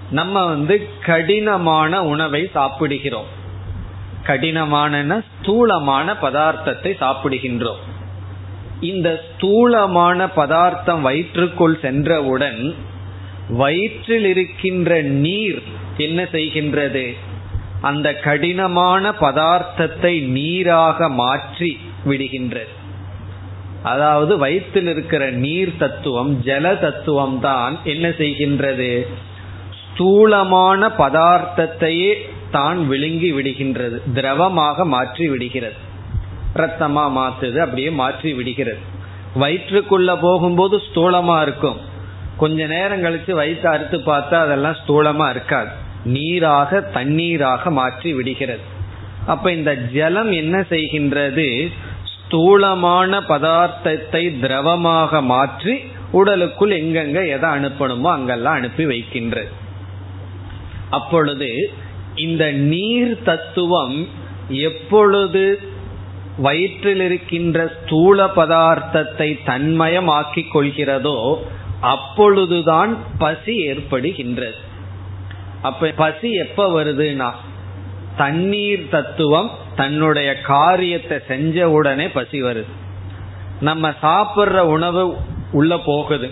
நம்ம வந்து கடினமான உணவை சாப்பிடுகிறோம். கடினமான ஸ்தூலமான பதார்த்தத்தை சாப்பிடுகின்றோம். இந்த ஸ்தூலமான பதார்த்தம் வயிற்றுக்குள் சென்றவுடன் வயிற்றில் இருக்கின்ற நீர் என்ன செய்கின்றது? அந்த கடினமான பதார்த்தத்தை நீராக மாற்றி விடுகின்றது. அதாவது வயிற்றில் இருக்கிற நீர் தத்துவம் ஜல தத்துவம் தான் என்ன செய்கின்றது? ஸ்தூலமான பதார்த்தத்தையே தான் விழுங்கி விடுகின்றது. திரவமாக மாற்றி விடுகிறது. ரத்தமா மாத்துது அப்படியே மாற்றி விடுகிறது. வயிற்றுக்குள்ள போகும்போது ஸ்தூலமா இருக்கும். கொஞ்ச நேரம் கழிச்சு வயிற்று அறுத்து பார்த்தா அதெல்லாம் ஸ்தூலமா இருக்காது. நீராக தண்ணீராக மாற்றி விடுகிறது. அப்ப இந்த ஜலம் என்ன செய்கின்றது? ஸ்தூலமான பதார்த்தத்தை திரவமாக மாற்றி உடலுக்குள் எங்கெங்க எதை அனுப்பணுமோ அங்கெல்லாம் அனுப்பி வைக்கின்றது அப்பொழுது இந்த நீர் தத்துவம் எப்பொழுது வயிற்றில் இருக்கின்ற ஸ்தூல பதார்த்தத்தை தன்மயமாக்கிக் கொள்கிறதோ அப்பொழுதுதான் பசி ஏற்படுகின்றது. அப்ப பசி எப்ப வருதுன்னா தண்ணீர் தத்துவம் தன்னுடைய காரியத்தை செஞ்ச உடனே பசி வருது. நம்ம சாப்பிட்ற உணவு உள்ள போகுது.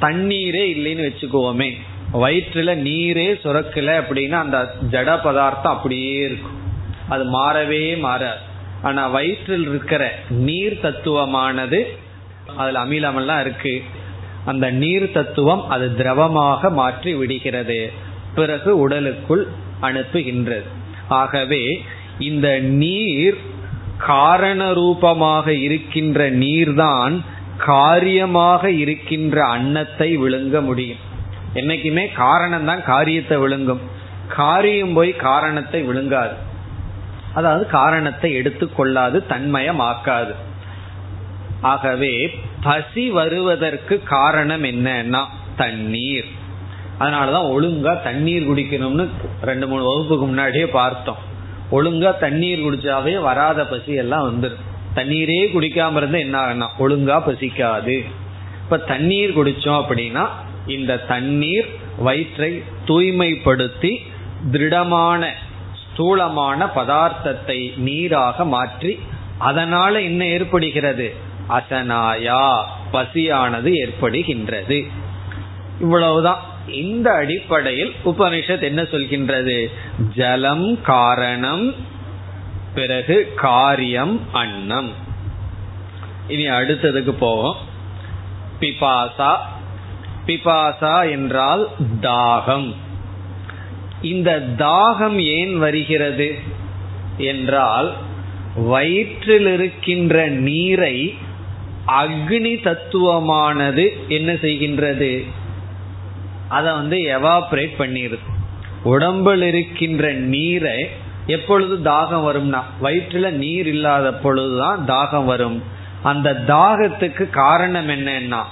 தண்ணீரே இல்லைன்னு வச்சுக்குவோமே. வயிற்றுல நீரே சுரக்கல அப்படின்னா அந்த ஜட பதார்த்தம் அப்படியே இருக்கும். அது மாறவே மாறாது. ஆனா வயிற்றில் இருக்கிற நீர் தத்துவமானது அதுல அமிலமெல்லாம் இருக்கு. அந்த நீர் தத்துவம் அது திரவமாக மாற்றி விடுகிறது. பிறகு உடலுக்குள் அனுப்புகின்றது. ஆகவே இந்த நீர் காரண ரூபமாக இருக்கின்ற நீர்தான் காரியமாக இருக்கின்ற அன்னத்தை விழுங்க முடியும். என்னைக்குமே காரணம் தான் காரியத்தை விழுங்கும். காரியம் போய் காரணத்தை விழுங்காது. அதாவது காரணத்தை எடுத்துக்கொள்ளாது தன்மயமாக்காது. ஆகவே பசி வருவதற்கு காரணம் என்னன்னா தண்ணீர். அதனாலதான் ஒழுங்கா தண்ணீர் குடிக்கணும்னு ரெண்டு மூணு வகுப்புக்கு முன்னாடியே பார்த்தோம். ஒழுங்கா தண்ணீர் குடிச்சாவே வராத பசி எல்லாம் வந்துடும் தண்ணீரே குடிக்காம இருந்தா என்ன ஆகுனா ஒழுங்கா பசிக்காது. இப்ப தண்ணீர் குடிச்சோம் அப்படின்னா இந்த தண்ணீர் வயிற்றை தூய்மைப்படுத்தி திருடமான ஸ்தூலமான பதார்த்தத்தை நீராக மாற்றி அதனால என்ன ஏற்படுகிறது? அசனாயா பசியானது ஏற்படுகின்றது. இவ்வளவுதான். இந்த அடிப்படையில் உபனிஷத் என்ன சொல்கின்றது? ஜலம் காரணம் பிறகு காரியம் அன்னம். இனி அடுத்ததுக்கு போவோம். பிபாசா. பிபாசா என்றால் தாகம். இந்த தாகம் ஏன் வருகிறது என்றால் வயிற்றில் இருக்கின்ற நீரை அக்னி தத்துவமானது என்ன செய்கின்றது? அதை வந்து எவாப்ரேட் பண்ணிடுது உடம்பில் இருக்கின்ற நீரை எப்பொழுது தாகம் வரும்னா வயிற்றுல நீர் இல்லாத பொழுதுதான் தாகம் வரும். அந்த தாகத்துக்கு காரணம் என்னன்னா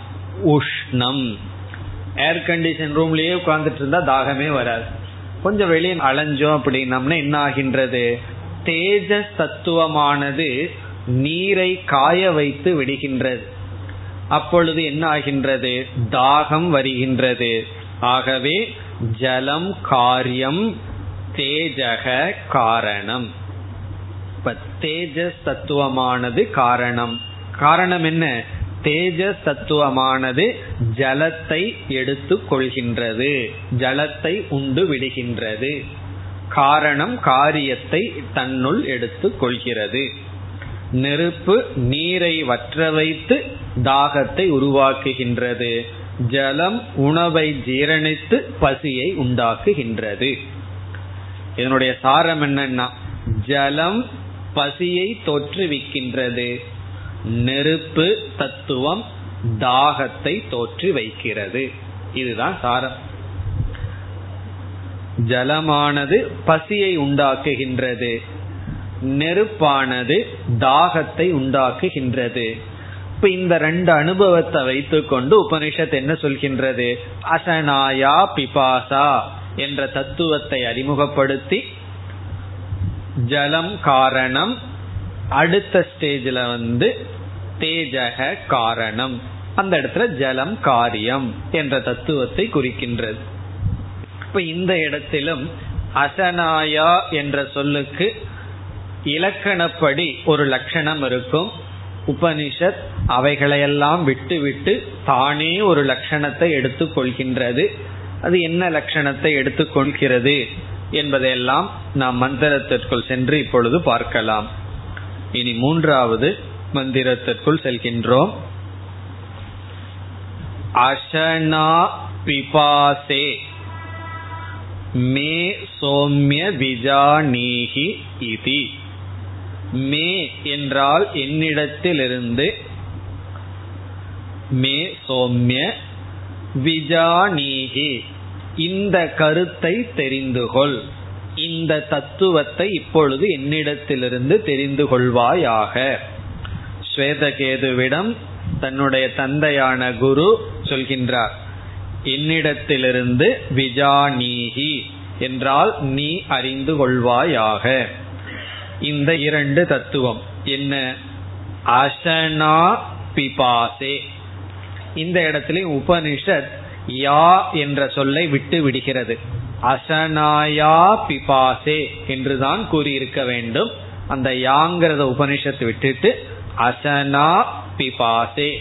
உஷ்ணம். ஏர் கண்டிஷன் ரூம்லயே உட்கார்ந்துட்டு இருந்தா தாகமே வராது. கொஞ்சம் வெளியே அலைஞ்சோம் அப்படின்னம்னா என்ன ஆகின்றது? தேஜஸ் தத்துவமானது நீரை காய வைத்து விடுகின்றது. அப்பொழுது என்ன ஆகின்றது? தாகம் வருகின்றது. ஆகவே ஜலம் காரியம் தேஜக காரணம். இப்ப தேஜஸ் தத்துவமானது காரணம். காரணம் என்ன? தேஜஸ் தத்துவமானது ஜலத்தை எடுத்து கொள்கின்றது. ஜலத்தை உண்டு விடுகின்றது. காரணம் காரியத்தை தன்னுள் எடுத்து கொள்கிறது. நெருப்பு நீரை வற்ற வைத்து தாகத்தை உருவாக்குகின்றது. ஜலம் உணவை ஜீரணித்து பசியை உண்டாக்குகின்றது. இதனுடைய சாரம் என்னன்னா ஜலம் பசியை தோற்றுவிக்கின்றது. நெருப்பு தத்துவம் தாகத்தை தோற்று வைக்கிறது இதுதான் சாரம். ஜலமானது பசியை உண்டாக்குகின்றது. நெருப்பானது தாகத்தை உண்டாக்குகின்றது. இப்ப இந்த ரெண்டு அனுபவத்தை வைத்துக்கொண்டு உபனிஷத் என்ன சொல்கின்றது? அசனாயா பிபாசா என்ற தத்துவத்தை அறிமுகப்படுத்தி ஜலம் காரணம் அடுத்த ஸ்டேஜில் வந்து தேஜக காரணம். அந்த இடத்துல ஜலம் காரியம் என்ற தத்துவத்தை குறிக்கின்றது. இப்ப இந்த இடத்திலும் அசனாயா என்ற சொல்லுக்கு இலக்கணப்படி ஒரு லட்சணம் இருக்கும். உபனிஷத் அவைகளையெல்லாம் விட்டு விட்டு தானே ஒரு லட்சணத்தை எடுத்துக்கொள்கின்றது. அது என்ன லட்சணத்தை எடுத்துக்கொள்கிறது என்பதையெல்லாம் நாம் மந்திரத்திற்குள் சென்று இப்பொழுது பார்க்கலாம். இனி மூன்றாவது மந்திரத்திற்குள் செல்கின்றோம். அசனா பிபாசே மே சோம்ய விஜானீகி இதி. மே என்றால் என்னிடத்திலிருந்து மே சோம்ய விஜானீகி. இந்த கருத்தை தெரிந்து கொள். இந்த தத்துவத்தை இப்பொழுது என்னிடத்திலிருந்து தெரிந்து கொள்வாயாக. ஸ்வேதகேதுவிடம் தன்னுடைய தந்தையான குரு சொல்கின்றார் என்னிடத்திலிருந்து விஜானீகி என்றால் நீ அறிந்து கொள்வாயாக. இந்த இரண்டு தத்துவம். என்ன? அசனா பிபாசே. இந்த இடத்திலே உபனிஷத் யா என்ற சொல்லை விட்டு விடுகிறது. அசனாயா பிபாசே என்றுதான் கூறியிருக்க வேண்டும். அந்த யாங்கிறத உபனிஷத்து விட்டுட்டு அசனா பிபாசே.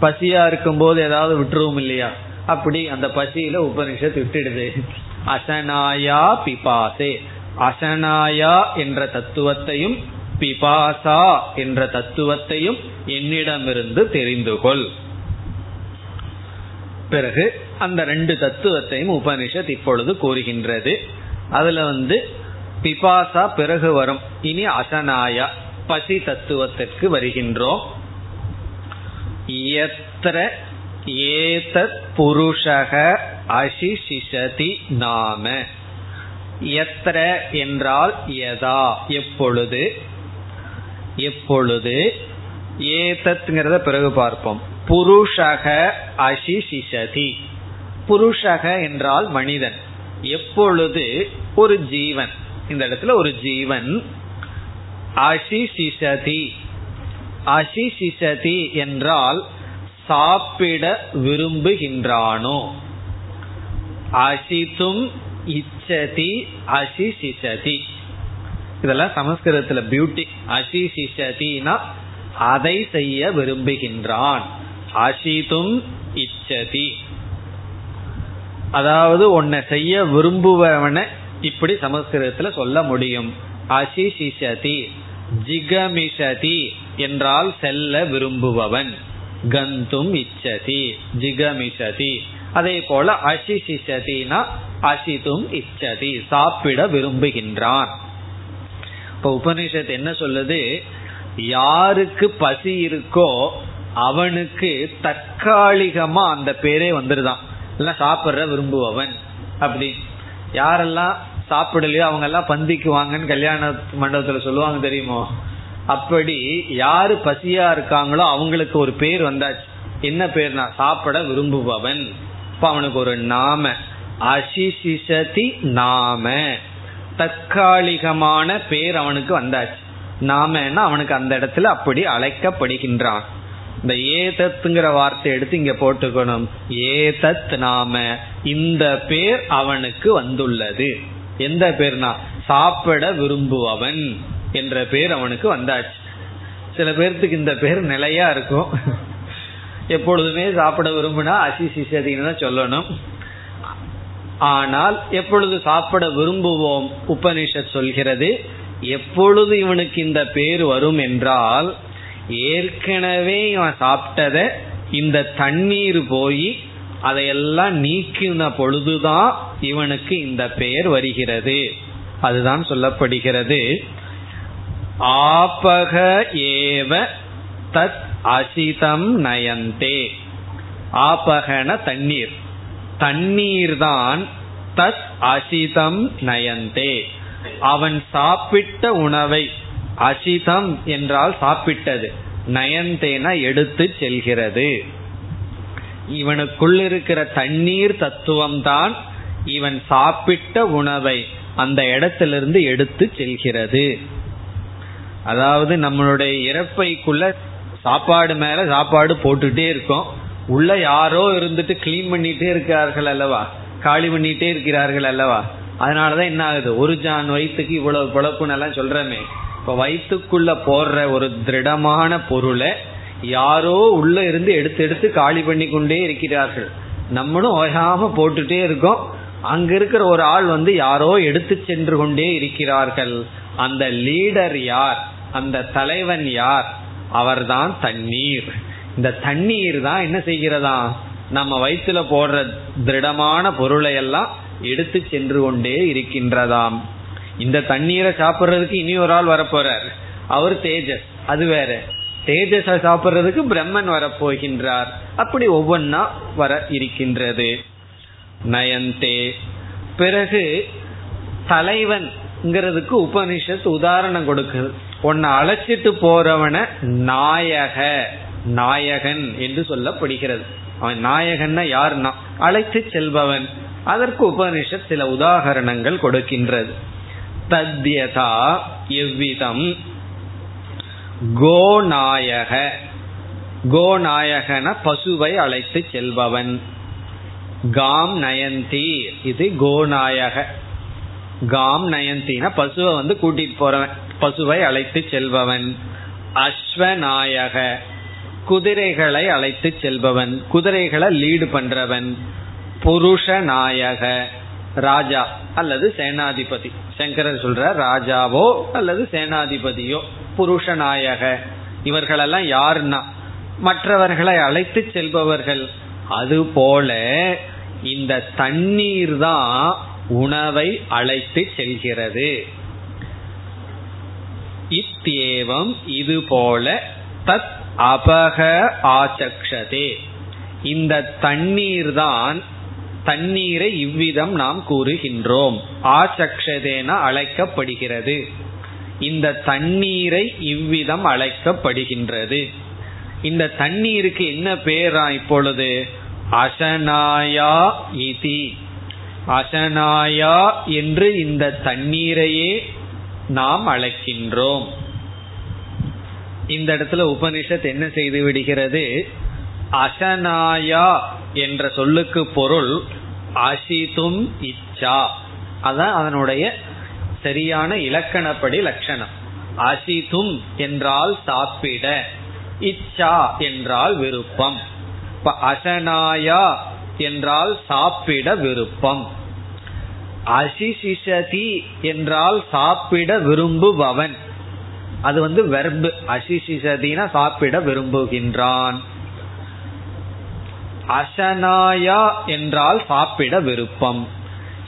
பசியா இருக்கும்போது ஏதாவது விட்டுருவோம் இல்லையா? அப்படி அந்த பசியில உபனிஷத் விட்டுடுது. அசனாயா பிபாசே. அசனாயா என்ற தத்துவத்தையும் பிபாசா என்ற தத்துவத்தையும் என்னிடமிருந்து தெரிந்து கொள். பிறகு அந்த ரெண்டு தத்துவத்தையும் உபனிஷத் இப்பொழுது கூறுகின்றது. அதுல வந்து பிபாசா பிறகு வரும் இனி அசனாயா பசி தத்துவத்திற்கு வருகின்றோம். எத்திர ஏதத் புருஷக அசிசிஷதி நாம. எத்திர என்றால் எதா? எப்பொழுது? எப்பொழுது? ஏதத்ங்கிறத பிறகு பார்ப்போம். புருஷக அசிசிஷதி புருஷக என்றால் மனிதன். எப்பொழுது? ஒரு ஜீவன். இந்த இடத்துல ஒரு ஜீவன். அசிசிஷதி அசிசிஷதி என்றால் சாப்பிட விரும்புகின்றானோ? அசித்தும் இச்சதி அசிசிஷதி இதெல்லாம் சமஸ்கிருதத்துல பியூட்டி அசிசிஷதினா அதை செய்ய விரும்புகின்றான். அசிதும் இச்சதி. அதாவது உன்னை செய்ய விரும்புவவனை இப்படி சமஸ்கிருதத்துல சொல்ல முடியும். அசிசிஷதி ஜிகமிஷதி என்றால் செல்ல விரும்புபவன். கந்தும் இச்சதி ஜிகமிஷதி. அதே போல அசிசிசதினா அசிதும் இச்சதி சாப்பிட விரும்புகின்றான். இப்ப உபனிஷத் என்ன சொல்லுது? யாருக்கு பசி இருக்கோ அவனுக்கு தற்காலிகமா அந்த பேரே வந்துருதான். இல்ல சாப்பிடுற விரும்புபவன் அப்படி. யாரெல்லாம் சாப்பிடலையோ அவங்க எல்லாம் பந்திக்கு வாங்கன்னு கல்யாண மண்டபத்துல சொல்லுவாங்க தெரியுமோ? அப்படி யாரு பசியா இருக்காங்களோ அவங்களுக்கு ஒரு பேர் வந்தாச்சு. என்ன பேர்னா? சாப்பிட விரும்புபவன். இப்ப அவனுக்கு ஒரு நாம. அசிசிசதி நாம. தற்காலிகமான பேர் அவனுக்கு வந்தாச்சு. நாமன்னா அவனுக்கு அந்த இடத்துல அப்படி அழைக்கப்படுகின்றான். இந்த ஏதத்துங்கிற வார்த்தை எடுத்து இங்க போட்டுக்கணும். ஏதத் நாம. இந்த பேர் அவனுக்கு வந்துள்ளது. எந்த பேர்னா? சாப்பிட விரும்புவவன் என்ற பேர் அவனுக்கு வந்தாச்சு. சில பேர்த்துக்கு இந்த பேர் நிலையா இருக்கும். எப்பொழுதுமே சாப்பிட விரும்பினா அசி சிசதின்னு தான் சொல்லணும். ஆனால் எப்பொழுது சாப்பிட விரும்புவோம் உபனிஷத் சொல்கிறது எப்பொழுது இவனுக்கு இந்த பேர் வரும் என்றால் ஏற்கனவே இவன் சாப்பிட்டத இந்த தண்ணீர் போய் அதையெல்லாம் நீக்கின பொழுதுதான் இவனுக்கு இந்த பெயர் வருகிறது. அதுதான் சொல்லப்படுகிறது. ஆபக ஏவ தத் அசிதம் நயந்தே. ஆபகன தண்ணீர். தண்ணீர் தான் தத் அசிதம் நயந்தே. அவன் சாப்பிட்ட உணவை அசிதம் என்றால் சாப்பிட்டது. நயந்தேன எடுத்து செல்கிறது. இவனுக்குள் இருக்கிற தண்ணீர் தத்துவம் தான் இவன் சாப்பிட்ட உணவை அந்த இடத்திலிருந்து எடுத்து செல்கிறது. அதாவது நம்மளுடைய இறப்பைக்குள்ள சாப்பாடு மேல சாப்பாடு போட்டுட்டே இருக்கோம். உள்ள யாரோ இருந்துட்டு கிளீன் பண்ணிட்டே இருக்கிறார்கள் அல்லவா? காலி பண்ணிட்டே இருக்கிறார்கள் அல்லவா? அதனாலதான் என்ன ஆகுது? ஒரு ஜான் வயிற்றுக்கு இவ்வளவு பிழப்புன்னு எல்லாம் சொல்றமே. இப்ப வயிற்றுக்குள்ள போடுற ஒரு திருடமான பொருளை யாரோ உள்ள இருந்து எடுத்து எடுத்து காலி பண்ணி கொண்டே இருக்கிறார்கள். நம்மளும் ஓயாம போட்டுட்டே இருக்கோம். அங்க இருக்கிற ஒரு ஆள் வந்து யாரோ எடுத்து சென்று கொண்டே இருக்கிறார்கள். அந்த லீடர் யார்? அந்த தலைவன் யார்? அவர்தான் தண்ணீர். இந்த தண்ணீர் தான் என்ன செய்கிறதா? நம்ம வயிற்றுல போடுற திருடமான பொருளை எல்லாம் எடுத்து சென்று கொண்டே இருக்கின்றதாம். இந்த தண்ணீரை சாப்பிட்றதுக்கு இனி ஒரு ஆள் வரப்போறார். அவர் தேஜஸ் அது வேற. தேஜஸ சாப்பிட்றதுக்கு பிரம்மன் வரப்போகின்றார். அப்படி ஒவ்வொன்னா வர இருக்கின்றது. நயந்தே. பிறகு தலைவன்ங்கிறதுக்கு உபனிஷத் உதாரணம் கொடுக்குது. உன்னை அழைச்சிட்டு போறவன நாயக நாயகன் என்று சொல்லப்படுகிறது. அவன் நாயகன்னா யாருன்னா? அழைத்து செல்பவன். அதற்கு உபனிஷத் சில உதாகரணங்கள் கொடுக்கின்றது. தத்யதா எவ்விதம்? கோநாயக கோநாயகன பசுவை அழைத்து செல்பவன். காம் நயந்தி. இது கோநாயக காம் நயந்தின பசுவை வந்து கூட்டிட்டு போறவன். பசுவை அழைத்து செல்பவன். அஸ்வநாயக. குதிரைகளை அழைத்து செல்பவன். குதிரைகளை லீடு பண்றவன். புருஷ நாயக ராஜா அல்லது சேனாதிபதி. சங்கரர் சொல்ற ராஜாவோ அல்லது சேனாதிபதியோ. புருஷ நாயக இவர்களெல்லாம் யாருன்னா? மற்றவர்களை அழைத்து செல்பவர்கள். அதுபோல இந்த தண்ணீர் தான் உணவை அழைத்து செல்கிறது. இத்தேவம் இது போல தத் அபக ஆச்சக்ஷதே இந்த தண்ணீர் தான் தண்ணீரை இவ்விதம் நாம் கூறுகின்றோம். ஆச்சக்ஷதேன அழைக்கப்படுகிறது. இந்த தண்ணீரை இவ்விதம் அழைக்கப்படுகின்றது. இந்த தண்ணீருக்கு என்ன பேரா இப்பொழுது? அசனாயா இதி. அசனாயா என்று இந்த தண்ணீரையே நாம் அழைக்கின்றோம். இந்த இடத்துல உபனிஷத் என்ன செய்து விடுகிறது? அசனாயா என்ற சொல்லுக்கு பொருள் அசிதும் இச்சா. அதான் அதனுடைய சரியான இலக்கணப்படி லட்சணம். அசிதும் என்றால் சாப்பிட இச்சா என்றால் விருப்பம். இப்ப அசனாயா என்றால் சாப்பிட விருப்பம். அசிசிஷதி என்றால் சாப்பிட விரும்புபவன். அது வந்து வெர்பு அசிசிஷதினா சாப்பிட விரும்புகின்றான். அசனாயா என்றால் சாப்பிட விருப்பம்.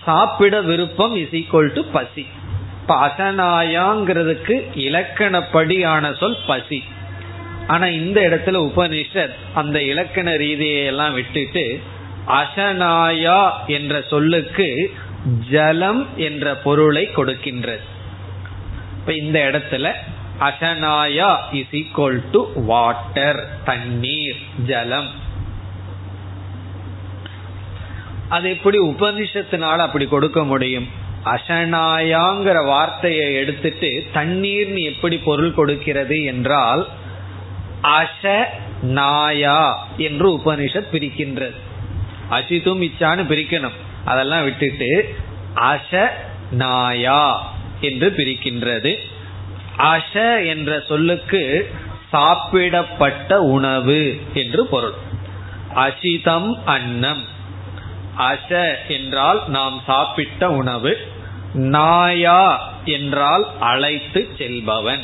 சாப்பிட விருப்பம் இஸ் ஈக்வல் டு பசி. இப்ப அசனாயாங்கிறதுக்கு இலக்கணப்படியான சொல் பசி. ஆனா இந்த இடத்துல உபனிஷத் அந்த இலக்கண ரீதியை எல்லாம் விட்டுட்டு அசனாயா என்ற சொல்லுக்கு ஜலம் என்ற பொருளை கொடுக்கின்றது. இப்ப இந்த இடத்துல அசனாயா இஸ் ஈக்வல் டு வாட்டர் தண்ணீர் ஜலம். அது எப்படி உபனிஷத்தினால அப்படி கொடுக்க முடியும்? அசனாயாங்கிற வார்த்தையை எடுத்துட்டு தண்ணீர்னு எப்படி பொருள் கொடுக்கிறது என்றால் அச நாயா என்று உபனிஷத் பிரிக்கின்றது. அசிதும் இச்சான்னு பிரிக்கணும். அதெல்லாம் விட்டுட்டு அச நாயா என்று பிரிக்கின்றது. அச என்ற சொல்லுக்கு சாப்பிடப்பட்ட உணவு என்று பொருள். அசிதம் அன்னம். அச என்றால் நாம் சாப்பிட்ட உணவு. நாயா என்றால் அழைத்து செல்பவன்.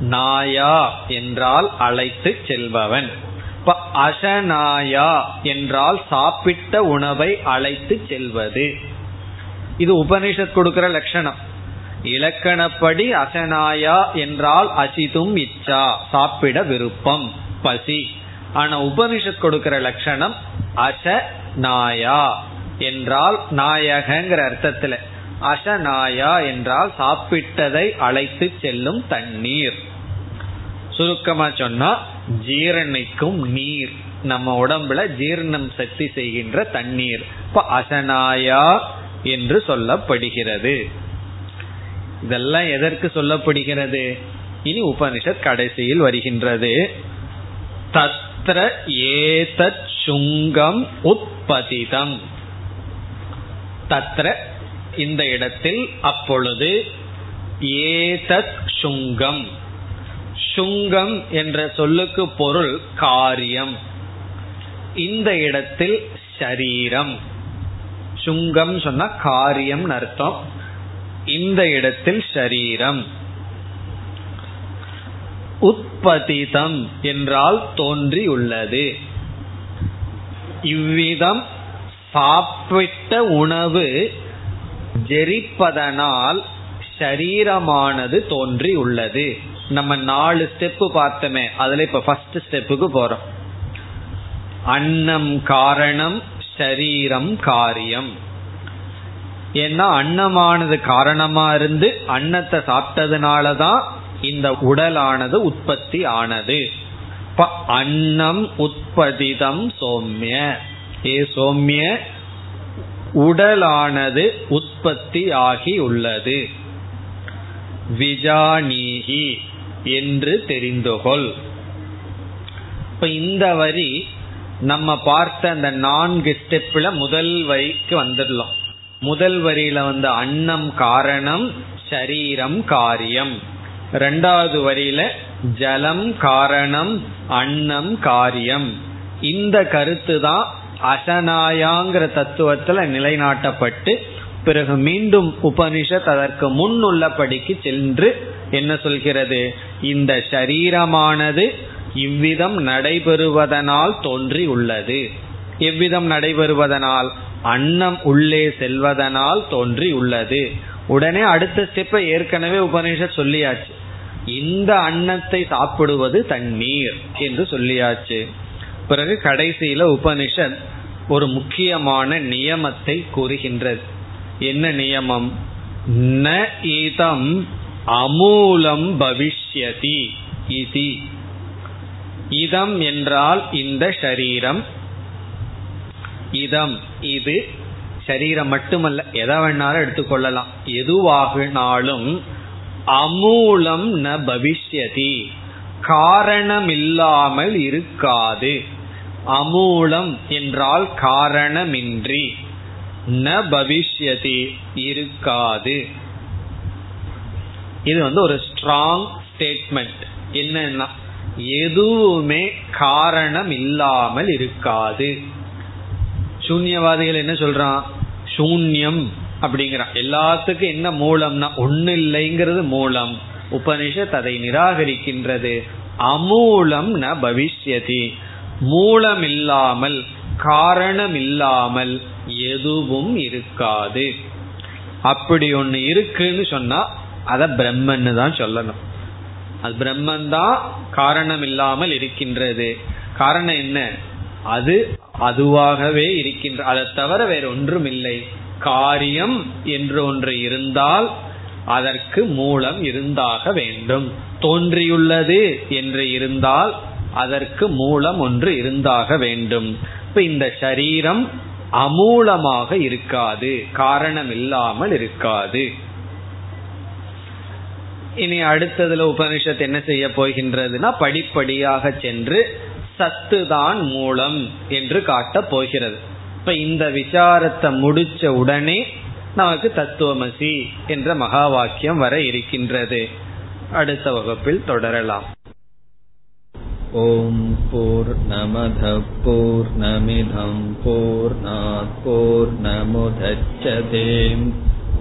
நாயா என்றால் அழைத்து செல்பவன். அசநாயா என்றால் சாப்பிட்ட உணவை அழைத்து செல்வது. இது உபனிஷத் கொடுக்கிற லட்சணம். இலக்கணப்படி அசனாயா என்றால் அசிதும் இச்சா சாப்பிட விருப்பம் பசி. ஆனா உபனிஷத் கொடுக்கிற லட்சணம் அச நாயா என்றால் நாயகங்கிற அர்த்தத்துல. அசநாயா என்றால் சாப்பிட்டதை அழைத்து செல்லும் தண்ணீர். சுருக்கமா சொன்னா ஜீரணிக்கும் நீர். நம்ம உடம்புல ஜீர்ணம் சக்தி செய்கின்ற தண்ணீர். இப்ப அசனாயா என்று சொல்லப்படுகிறது. இதெல்லாம் எதற்கு சொல்லப்படுகிறது? இனி உபனிஷத் கடைசியில் வருகின்றது. தத்ர ஏதத் சுங்கம் உற்பதிதம் தத்ர இந்த இடத்தில் அப்பொழுது ஏதத் சுங்கம். சுங்கம் என்ற சொல்லுக்கு பொருள் காரியம். இந்த இடத்தில் சரீரம். சுங்கம் சொன்னா காரியம் அர்த்தம். இந்த இடத்தில் சரீரம். உற்பதிதம் என்றால் தோன்றியுள்ளது. இவ்விதம் சாப்பிட்ட உணவு ஜெரிப்பதனால் சரீரமானது தோன்றி உள்ளது நம்ம நாலு ஸ்டெப்பு பார்த்தோமே அதுல இப்ப ஃபர்ஸ்ட் ஸ்டெப்புக்கு போறோம். அன்னம் காரணம் சரீரம் காரியம். ஏன்னா அன்னமானது காரணமா இருந்து அன்னத்தை சாப்பிட்டதுனாலதான் இந்த உடலானது உற்பத்தி ஆனது. அன்னம் உற்பதிதம் சோம்ய. ஏ சோம்ய உடலானது உற்பத்தி ஆகி உள்ளது. விஜானீகி என்று தெரிந்துகொள். இப்ப இந்த வரி நம்ம பார்த்த அந்த நான்கு ஸ்டெப்ல முதல் வரிக்கு வந்துடலாம். முதல் வரியில வந்த அன்னம் காரணம் சரீரம் காரியம். ரெண்டாவது வரியில ஜலம் காரணம் அன்னம் காரியம். இந்த கருத்து தான் அசனாயாங்கிற தத்துவத்துல நிலைநாட்டப்பட்டு பிறகு மீண்டும் உபனிஷத் அதற்கு முன் உள்ளபடிக்கு சென்று என்ன சொல்கிறது? இந்த சரீரமானது இவ்விதம் நடைபெறுவதனால் தோன்றி உள்ளது. எவ்விதம் நடைபெறுவதனால்? அன்னம் உள்ளே செல்வதனால் தோன்றி உள்ளது. உடனே அடுத்த ஸ்டெப்பை ஏற்கனவே உபநிஷத் சொல்லியாச்சு. இந்த அன்னத்தை சாப்பிடுவது தண்ணீர் என்று சொல்லியாச்சு. பிறகு கடைசியில உபனிஷத் ஒரு முக்கியமான நியமத்தை கூறுகின்றது. என்ன நியமம்? ந இதம் அமூலம் பவிஷ்யதி இதி. இதம் என்றால் இந்த ஷரீரம். இதம் இது சரீரம் மட்டுமல்ல எதை வேணாலும் எடுத்துக்கொள்ளலாம். எதுவாகினாலும் அமூலம் ந பவிஷ்யதி. காரணமில்லாமல் இருக்காது. அமூலம் என்றால் காரணமின்றி. ந பவிஷ்யதி இருக்காது. இது வந்து ஒரு ஸ்ட்ராங் ஸ்டேட்மெண்ட் என்னன்னா எதுவுமே காரணம் இல்லாமல் இருக்காது. சூன்யவாதிகள் என்ன சொல்றான்? சூன்யம் அப்படிங்கிறான் எல்லாத்துக்கும் என்ன மூலம்னா ஒன்னு இல்லைங்கிறது மூலம். உபனிஷத் அதை நிராகரிக்கின்றது. அமூலம் ந பவிஷ்யதி. மூலம் இல்லாமல் காரணம் இல்லாமல் எதுவும் இருக்காது. அப்படி ஒன்று இருக்குன்னு சொன்னா அத பிரம்மன்னு தான் சொல்லணும். அது பிரம்மன் தான் காரணம் இல்லாமல் இருக்கின்றது. காரணம் என்ன? அது அதுவாகவே இருக்கின்ற அதை தவிர வேற ஒன்றும் இல்லை காரியம் என்று ஒன்று இருந்தால் அதற்கு மூலம் இருந்தாக வேண்டும். தோன்றியுள்ளது என்று இருந்தால் அதற்கு மூலம் ஒன்று இருந்தாக வேண்டும். இப்ப இந்த சரீரம் அமூலமாக இருக்காது காரணம் இல்லாமல் இருக்காது. இனி அடுத்ததுல உபனிஷத் என்ன செய்ய போகின்றதுன்னா படிப்படியாக சென்று சத்து தான் மூலம் என்று காட்டப் போகிறது. இப்ப இந்த விசாரத்தை முடிச்ச உடனே நமக்கு தத்துவமசி என்ற மகா வாக்கியம் வர இருக்கின்றது. அடுத்த வகுப்பில் தொடரலாம். ஓம் போர் நமத போர்